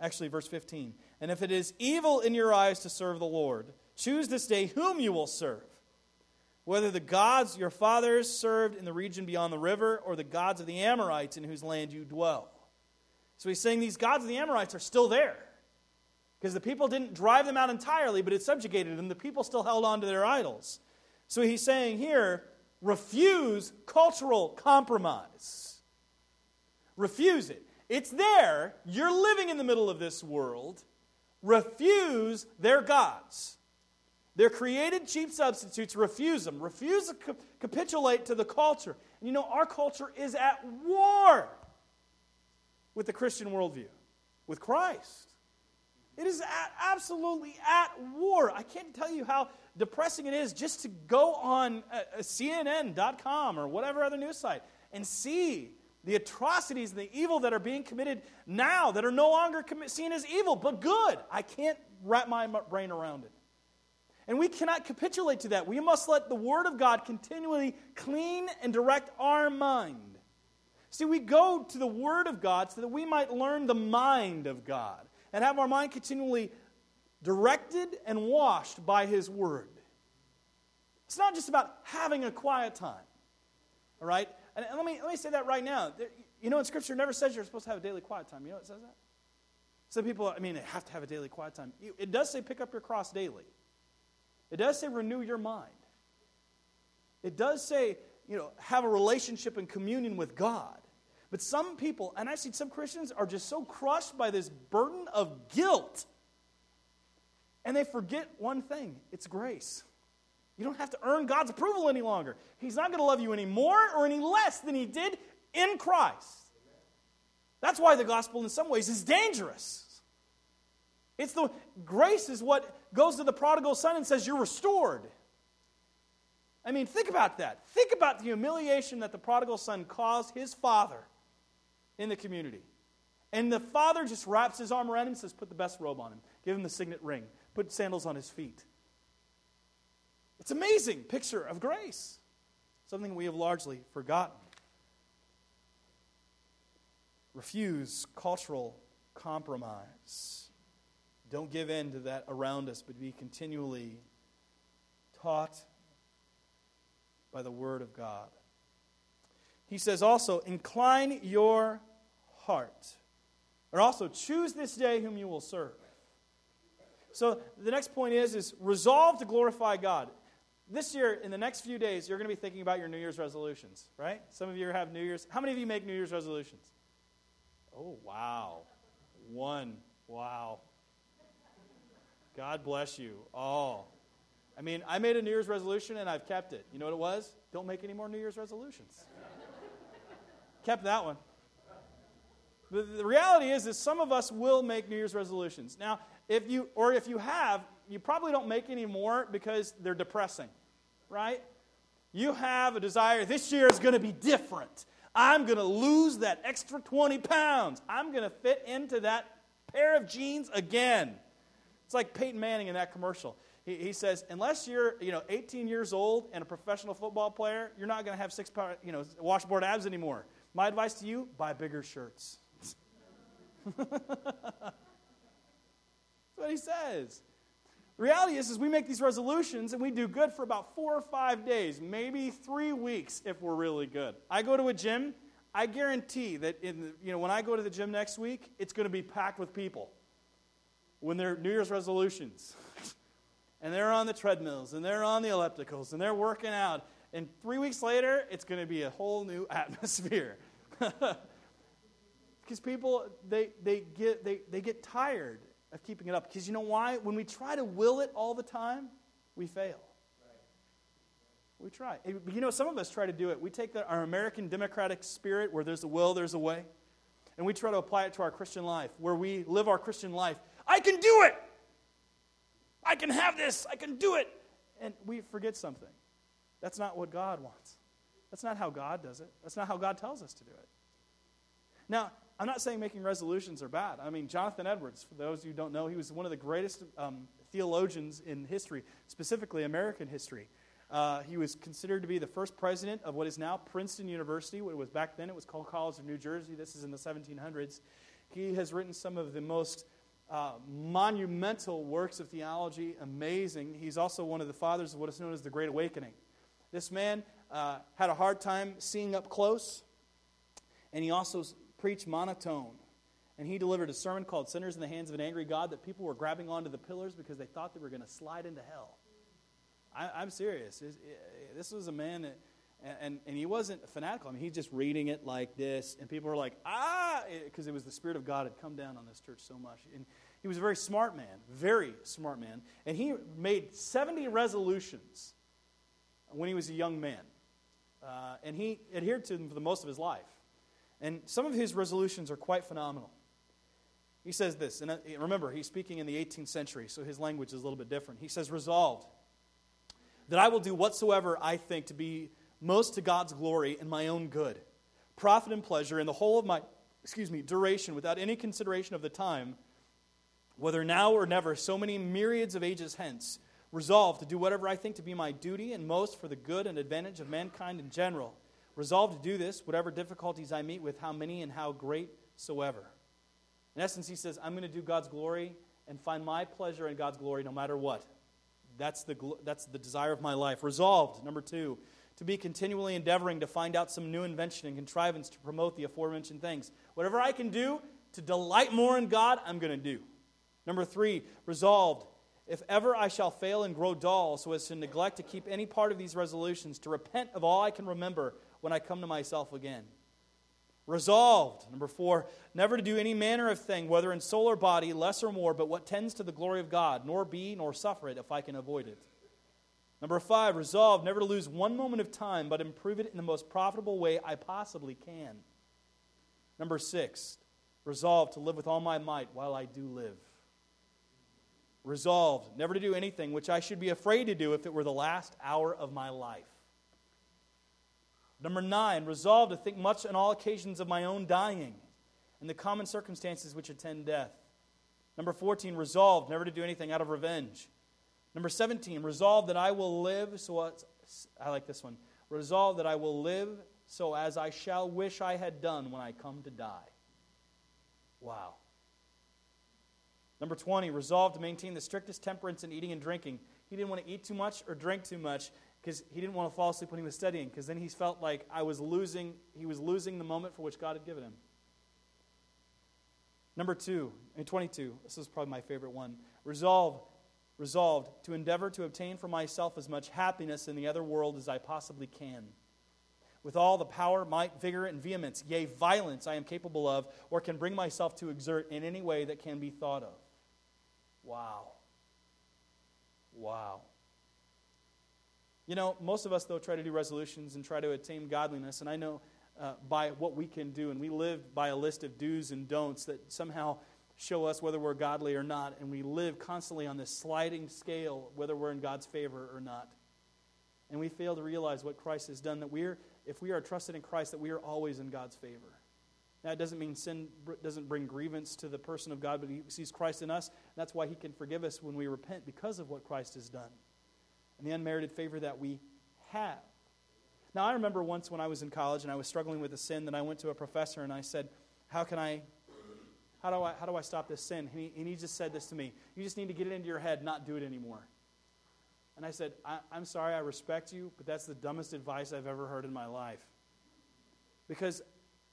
Actually, verse 15. And if it is evil in your eyes to serve the Lord, choose this day whom you will serve. Whether the gods your fathers served in the region beyond the river, or the gods of the Amorites in whose land you dwell. So he's saying these gods of the Amorites are still there. Because the people didn't drive them out entirely, but it subjugated them. The people still held on to their idols. So he's saying here refuse cultural compromise. Refuse it. It's there. You're living in the middle of this world. Refuse their gods. They're created cheap substitutes, refuse them. Refuse to capitulate to the culture. And you know, our culture is at war with the Christian worldview, with Christ. It is at, absolutely at war. I can't tell you how depressing it is just to go on uh, uh CNN.com or whatever other news site and see the atrocities and the evil that are being committed now that are no longer seen as evil, but good. I can't wrap my brain around it. And we cannot capitulate to that. We must let the Word of God continually clean and direct our mind. See, we go to the Word of God so that we might learn the mind of God and have our mind continually directed and washed by His Word. It's not just about having a quiet time, all right? And let me, let me say that right now. You know, in Scripture, never says you're supposed to have a daily quiet time. You know it says that? Some people, I mean, they have to have a daily quiet time. It does say pick up your cross daily. It does say renew your mind. It does say, you know, have a relationship and communion with God. But some people, and I see some Christians, are just so crushed by this burden of guilt. And they forget one thing it's grace. You don't have to earn God's approval any longer. He's not going to love you any more or any less than He did in Christ. That's why the gospel, in some ways, is dangerous. It's the grace is what goes to the prodigal son and says, You're restored. I mean, think about that. Think about the humiliation that the prodigal son caused his father in the community. And the father just wraps his arm around him and says, Put the best robe on him, give him the signet ring, put sandals on his feet. It's amazing picture of grace, something we have largely forgotten. Refuse cultural compromise. Don't give in to that around us, but be continually taught by the Word of God. He says also, incline your heart. Or also, choose this day whom you will serve. So the next point is, is resolve to glorify God. This year, in the next few days, you're going to be thinking about your New Year's resolutions, right? Some of you have New Year's. How many of you make New Year's resolutions? Oh, wow. One. Wow. God bless you all. I mean, I made a New Year's resolution and I've kept it. You know what it was? Don't make any more New Year's resolutions. [LAUGHS] kept that one. The, the reality is, is some of us will make New Year's resolutions. Now, if you or if you have, you probably don't make any more because they're depressing, right? You have a desire. This year is going to be different. I'm going to lose that extra 20 pounds. I'm going to fit into that pair of jeans again. It's like Peyton Manning in that commercial. He, he says, unless you're you know 18 years old and a professional football player, you're not going to have six pound, you know washboard abs anymore. My advice to you: buy bigger shirts. [LAUGHS] That's what he says. Reality is, is we make these resolutions and we do good for about four or five days, maybe three weeks if we're really good. I go to a gym. I guarantee that in you know when I go to the gym next week, it's going to be packed with people when they're New Year's resolutions. [LAUGHS] and they're on the treadmills and they're on the ellipticals and they're working out. And three weeks later, it's going to be a whole new [LAUGHS] atmosphere. [LAUGHS] because people, they, they, get, they, they get tired of keeping it up. Because you know why? When we try to will it all the time, we fail. We try. You know, some of us try to do it. We take our American democratic spirit, where there's a will, there's a way, and we try to apply it to our Christian life, where we live our Christian life I can do it. I can have this. I can do it. And we forget something. That's not what God wants. That's not how God does it. That's not how God tells us to do it. Now, I'm not saying making resolutions are bad. I mean, Jonathan Edwards, for those who don't know, he was one of the greatest um, theologians in history, specifically American history. Uh, he was considered to be the first president of what is now Princeton University. What it was back then, it was called College of New Jersey. This is in the 1700s. He has written some of the most uh, monumental works of theology, amazing. He's also one of the fathers of what is known as the Great Awakening. This man uh, had a hard time seeing up close, and he also preached monotone. And he delivered a sermon called Sinners in the Hands of an Angry God that people were grabbing onto the pillars because they thought they were going to slide into hell. I, am serious. This was a man that, and, and he wasn't fanatical. I mean, he's just reading it like this, and people were like, ah, because it was the Spirit of God had come down on this church so much. And he was a very smart man, very smart man. And he made 70 resolutions when he was a young man. Uh, and he adhered to them for the most of his life. And some of his resolutions are quite phenomenal. He says this, and uh, remember, he's speaking in the 18th century, so his language is a little bit different. He says, Resolved that I will do whatsoever I think to be most to God's glory and my own good, profit and pleasure in the whole of my, excuse me, duration without any consideration of the time whether now or never, so many myriads of ages hence, resolved to do whatever I think to be my duty and most for the good and advantage of mankind in general. Resolved to do this, whatever difficulties I meet with, how many and how great soever. In essence, he says, I'm going to do God's glory and find my pleasure in God's glory no matter what. That's the, that's the desire of my life. Resolved, number two, to be continually endeavoring to find out some new invention and contrivance to promote the aforementioned things. Whatever I can do to delight more in God, I'm going to do. Number three, resolved. If ever I shall fail and grow dull so as to neglect to keep any part of these resolutions, to repent of all I can remember when I come to myself again. Resolved, number four, never to do any manner of thing, whether in soul or body, less or more, but what tends to the glory of God, nor be nor suffer it if I can avoid it. Number five, resolved never to lose one moment of time, but improve it in the most profitable way I possibly can. Number six, resolved to live with all my might while I do live. Resolved never to do anything which I should be afraid to do if it were the last hour of my life. Number nine, resolved to think much on all occasions of my own dying and the common circumstances which attend death. Number 14, resolved never to do anything out of revenge. Number 17, resolved that I will live so as, I like this one. Resolved that I will live so as I shall wish I had done when I come to die. Wow. Number 20, resolved to maintain the strictest temperance in eating and drinking. He didn't want to eat too much or drink too much because he didn't want to fall asleep when he was studying because then he felt like I was losing, he was losing the moment for which God had given him. Number two, and 22, this is probably my favorite one. Resolve, resolved to endeavor to obtain for myself as much happiness in the other world as I possibly can. With all the power, might, vigor, and vehemence, yea, violence I am capable of, or can bring myself to exert in any way that can be thought of. Wow. Wow. You know, most of us, though, try to do resolutions and try to attain godliness. And I know uh, by what we can do, and we live by a list of do's and don'ts that somehow show us whether we're godly or not. And we live constantly on this sliding scale, whether we're in God's favor or not. And we fail to realize what Christ has done, that we're, if we are trusted in Christ, that we are always in God's favor. It doesn't mean sin doesn't bring grievance to the person of God, but He sees Christ in us. that's why He can forgive us when we repent because of what Christ has done and the unmerited favor that we have. Now, I remember once when I was in college and I was struggling with a sin, that I went to a professor and I said, How can I, how do I, how do I stop this sin? And he, and he just said this to me You just need to get it into your head, not do it anymore. And I said, I, I'm sorry, I respect you, but that's the dumbest advice I've ever heard in my life. Because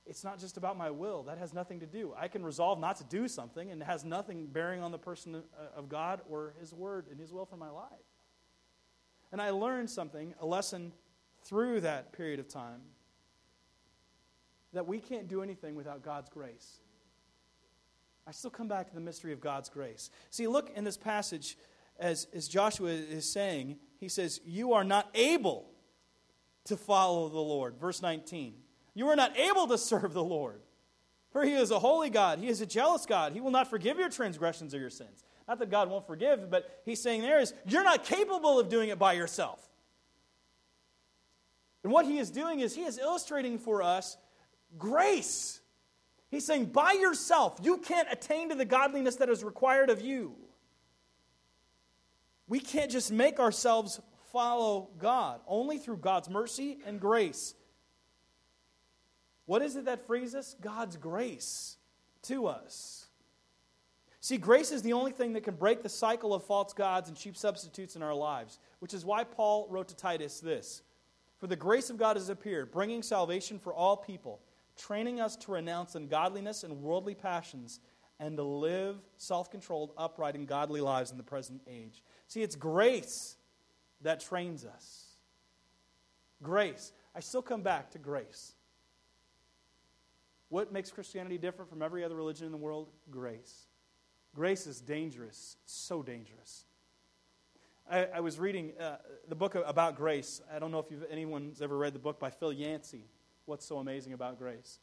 it's not just about my will. That has nothing to do. I can resolve not to do something, and it has nothing bearing on the person uh, of God or His word and His will for my life. And I learned something, a lesson through that period of time, that we can't do anything without God's grace. I still come back to the mystery of God's grace. See, look in this passage as, as Joshua is saying, he says, You are not able to follow the Lord. Verse 19. You are not able to serve the Lord. For he is a holy God. He is a jealous God. He will not forgive your transgressions or your sins. Not that God won't forgive, but he's saying there is, you're not capable of doing it by yourself. And what he is doing is he is illustrating for us grace. He's saying, by yourself, you can't attain to the godliness that is required of you. We can't just make ourselves follow God, only through God's mercy and grace. What is it that frees us? God's grace to us. See, grace is the only thing that can break the cycle of false gods and cheap substitutes in our lives, which is why Paul wrote to Titus this For the grace of God has appeared, bringing salvation for all people, training us to renounce ungodliness and worldly passions, and to live self controlled, upright, and godly lives in the present age. See, it's grace that trains us. Grace. I still come back to grace. What makes Christianity different from every other religion in the world? Grace. Grace is dangerous, so dangerous. I, I was reading uh, the book about grace. I don't know if anyone's ever read the book by Phil Yancey, What's So Amazing About Grace.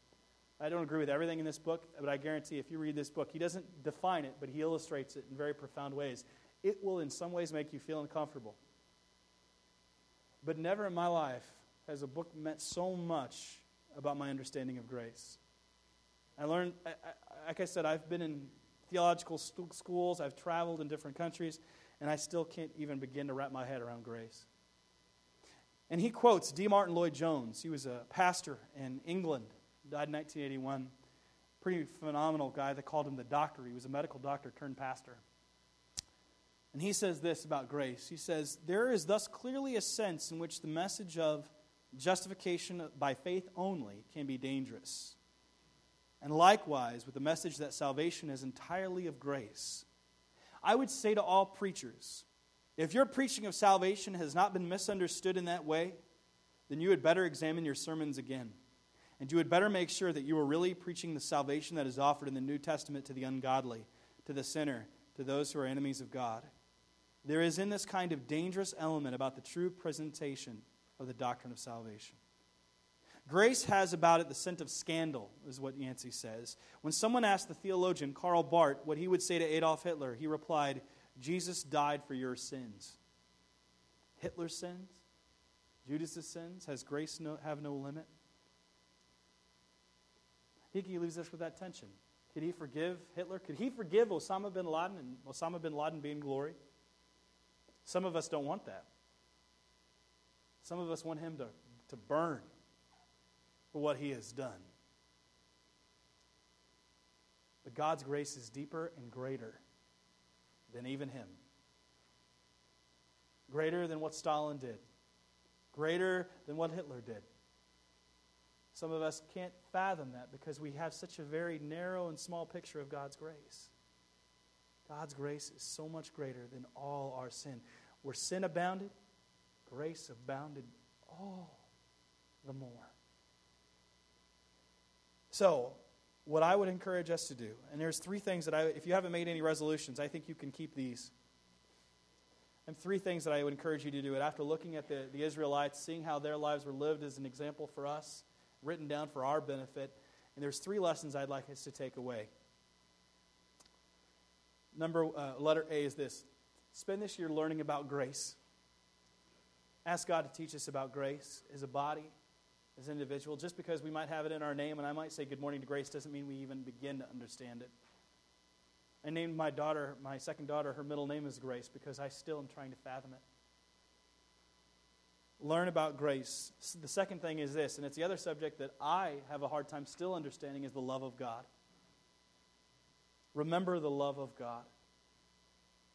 I don't agree with everything in this book, but I guarantee if you read this book, he doesn't define it, but he illustrates it in very profound ways. It will, in some ways, make you feel uncomfortable. But never in my life has a book meant so much about my understanding of grace. I learned, I, I, like I said, I've been in theological schools, I've traveled in different countries, and I still can't even begin to wrap my head around grace. And he quotes D. Martyn Lloyd-Jones. He was a pastor in England, died in 1981. Pretty phenomenal guy. They called him the doctor. He was a medical doctor turned pastor. And he says this about grace. He says, There is thus clearly a sense in which the message of justification by faith only can be dangerous and likewise with the message that salvation is entirely of grace. I would say to all preachers if your preaching of salvation has not been misunderstood in that way, then you had better examine your sermons again. And you had better make sure that you are really preaching the salvation that is offered in the New Testament to the ungodly, to the sinner, to those who are enemies of God. There is in this kind of dangerous element about the true presentation of the doctrine of salvation. Grace has about it the scent of scandal, is what Yancey says. When someone asked the theologian Karl Barth what he would say to Adolf Hitler, he replied, Jesus died for your sins. Hitler's sins? Judas' sins? Has grace no, have no limit? Hickey leaves us with that tension. Could he forgive Hitler? Could he forgive Osama bin Laden and Osama bin Laden be in glory? Some of us don't want that. Some of us want him to, to burn for what he has done. But God's grace is deeper and greater than even him. Greater than what Stalin did. Greater than what Hitler did. Some of us can't fathom that because we have such a very narrow and small picture of God's grace. God's grace is so much greater than all our sin. Where sin abounded, grace abounded all the more. So, what I would encourage us to do, and there's three things that I, if you haven't made any resolutions, I think you can keep these. And three things that I would encourage you to do it after looking at the, the Israelites, seeing how their lives were lived as an example for us, written down for our benefit. And there's three lessons I'd like us to take away. Number uh, letter A is this: spend this year learning about grace. Ask God to teach us about grace as a body, as an individual. Just because we might have it in our name and I might say good morning to grace doesn't mean we even begin to understand it. I named my daughter, my second daughter, her middle name is Grace because I still am trying to fathom it. Learn about grace. The second thing is this, and it's the other subject that I have a hard time still understanding is the love of God. Remember the love of God.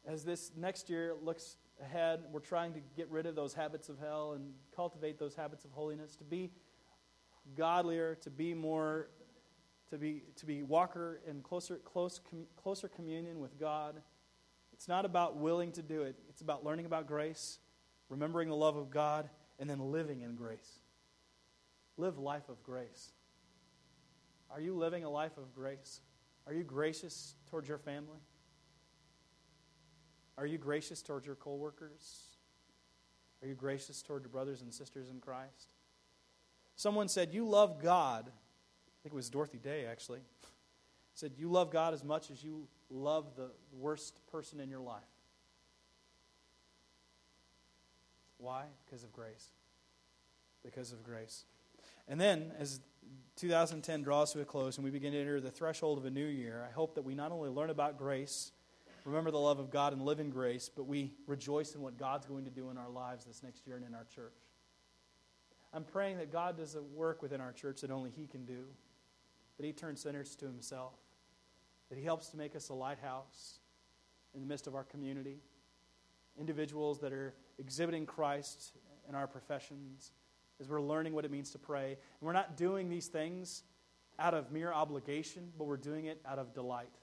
As this next year looks ahead, we're trying to get rid of those habits of hell and cultivate those habits of holiness, to be godlier, to be more, to be, to be walker in closer, close, com, closer communion with God. It's not about willing to do it, it's about learning about grace, remembering the love of God, and then living in grace. Live life of grace. Are you living a life of grace? Are you gracious towards your family? Are you gracious towards your coworkers? Are you gracious toward your brothers and sisters in Christ? Someone said, You love God. I think it was Dorothy Day, actually. [LAUGHS] Said, You love God as much as you love the worst person in your life. Why? Because of grace. Because of grace. And then, as 2010 draws to a close and we begin to enter the threshold of a new year, I hope that we not only learn about grace, remember the love of God, and live in grace, but we rejoice in what God's going to do in our lives this next year and in our church. I'm praying that God does a work within our church that only He can do, that He turns sinners to Himself, that He helps to make us a lighthouse in the midst of our community, individuals that are exhibiting Christ in our professions, as we're learning what it means to pray. And we're not doing these things out of mere obligation, but we're doing it out of delight.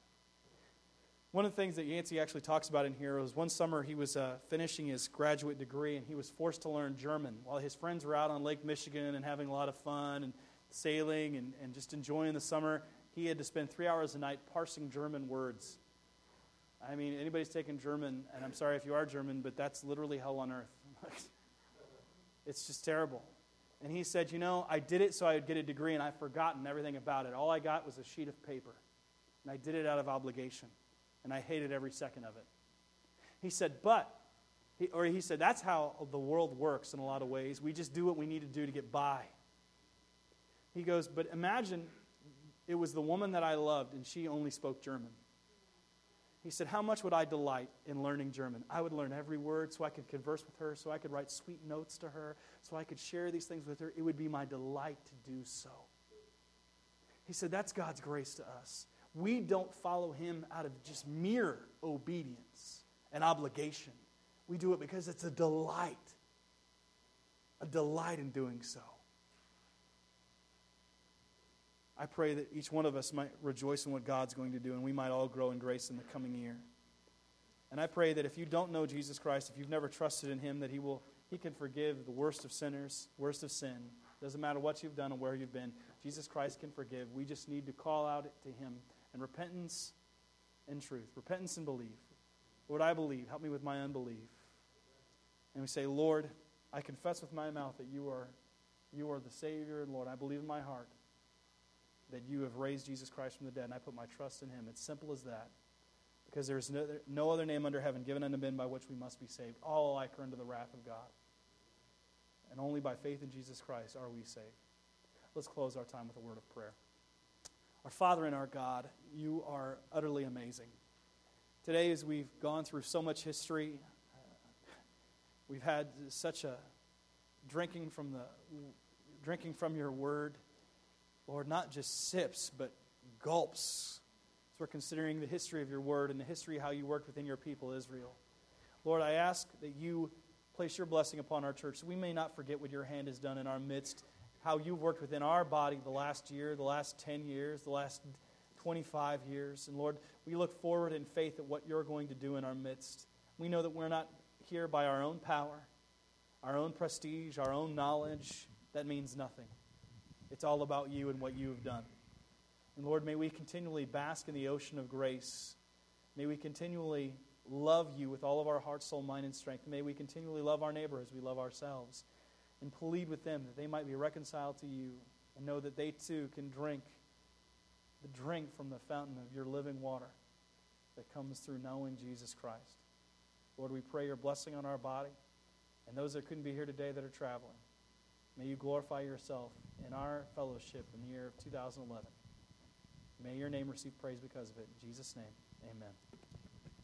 One of the things that Yancey actually talks about in here was one summer he was uh, finishing his graduate degree and he was forced to learn German while his friends were out on Lake Michigan and having a lot of fun and sailing and, and just enjoying the summer. He had to spend three hours a night parsing German words. I mean, anybody's taken German, and I'm sorry if you are German, but that's literally hell on earth. [LAUGHS] it's just terrible. And he said, You know, I did it so I would get a degree, and I've forgotten everything about it. All I got was a sheet of paper, and I did it out of obligation and I hated every second of it. He said, but, he, or he said, that's how the world works in a lot of ways. We just do what we need to do to get by. He goes, but imagine it was the woman that I loved and she only spoke German. He said, How much would I delight in learning German? I would learn every word so I could converse with her, so I could write sweet notes to her, so I could share these things with her. It would be my delight to do so. He said, That's God's grace to us we don't follow him out of just mere obedience and obligation. We do it because it's a delight, a delight in doing so. I pray that each one of us might rejoice in what God's going to do and we might all grow in grace in the coming year. And I pray that if you don't know Jesus Christ, if you've never trusted in him, that he will he can forgive the worst of sinners, worst of sin. Doesn't matter what you've done and where you've been. Jesus Christ can forgive. We just need to call out to him and repentance and truth. Repentance and belief. Lord, I believe. Help me with my unbelief. And we say, Lord, I confess with my mouth that you are, you are the Savior, and Lord, I believe in my heart that you have raised Jesus Christ from the dead, and I put my trust in him. It's simple as that. Because there is no, no other name under heaven given unto men by which we must be saved. All alike are under the wrath of God. And only by faith in Jesus Christ are we saved. Let's close our time with a word of prayer. Our Father and our God, you are utterly amazing. Today, as we've gone through so much history, uh, we've had such a drinking from the drinking from your word, Lord, not just sips, but gulps. As we're considering the history of your word and the history of how you worked within your people, Israel. Lord, I ask that you place your blessing upon our church so we may not forget what your hand has done in our midst, how you've worked within our body the last year, the last 10 years, the last 25 years. And Lord, we look forward in faith at what you're going to do in our midst. We know that we're not here by our own power, our own prestige, our own knowledge. That means nothing. It's all about you and what you have done. And Lord, may we continually bask in the ocean of grace. May we continually love you with all of our heart, soul, mind, and strength. May we continually love our neighbor as we love ourselves and plead with them that they might be reconciled to you and know that they too can drink the drink from the fountain of your living water that comes through knowing Jesus Christ. Lord, we pray your blessing on our body and those that couldn't be here today that are traveling. May you glorify yourself in our fellowship in the year of 2011. May your name receive praise because of it. In Jesus' name, amen.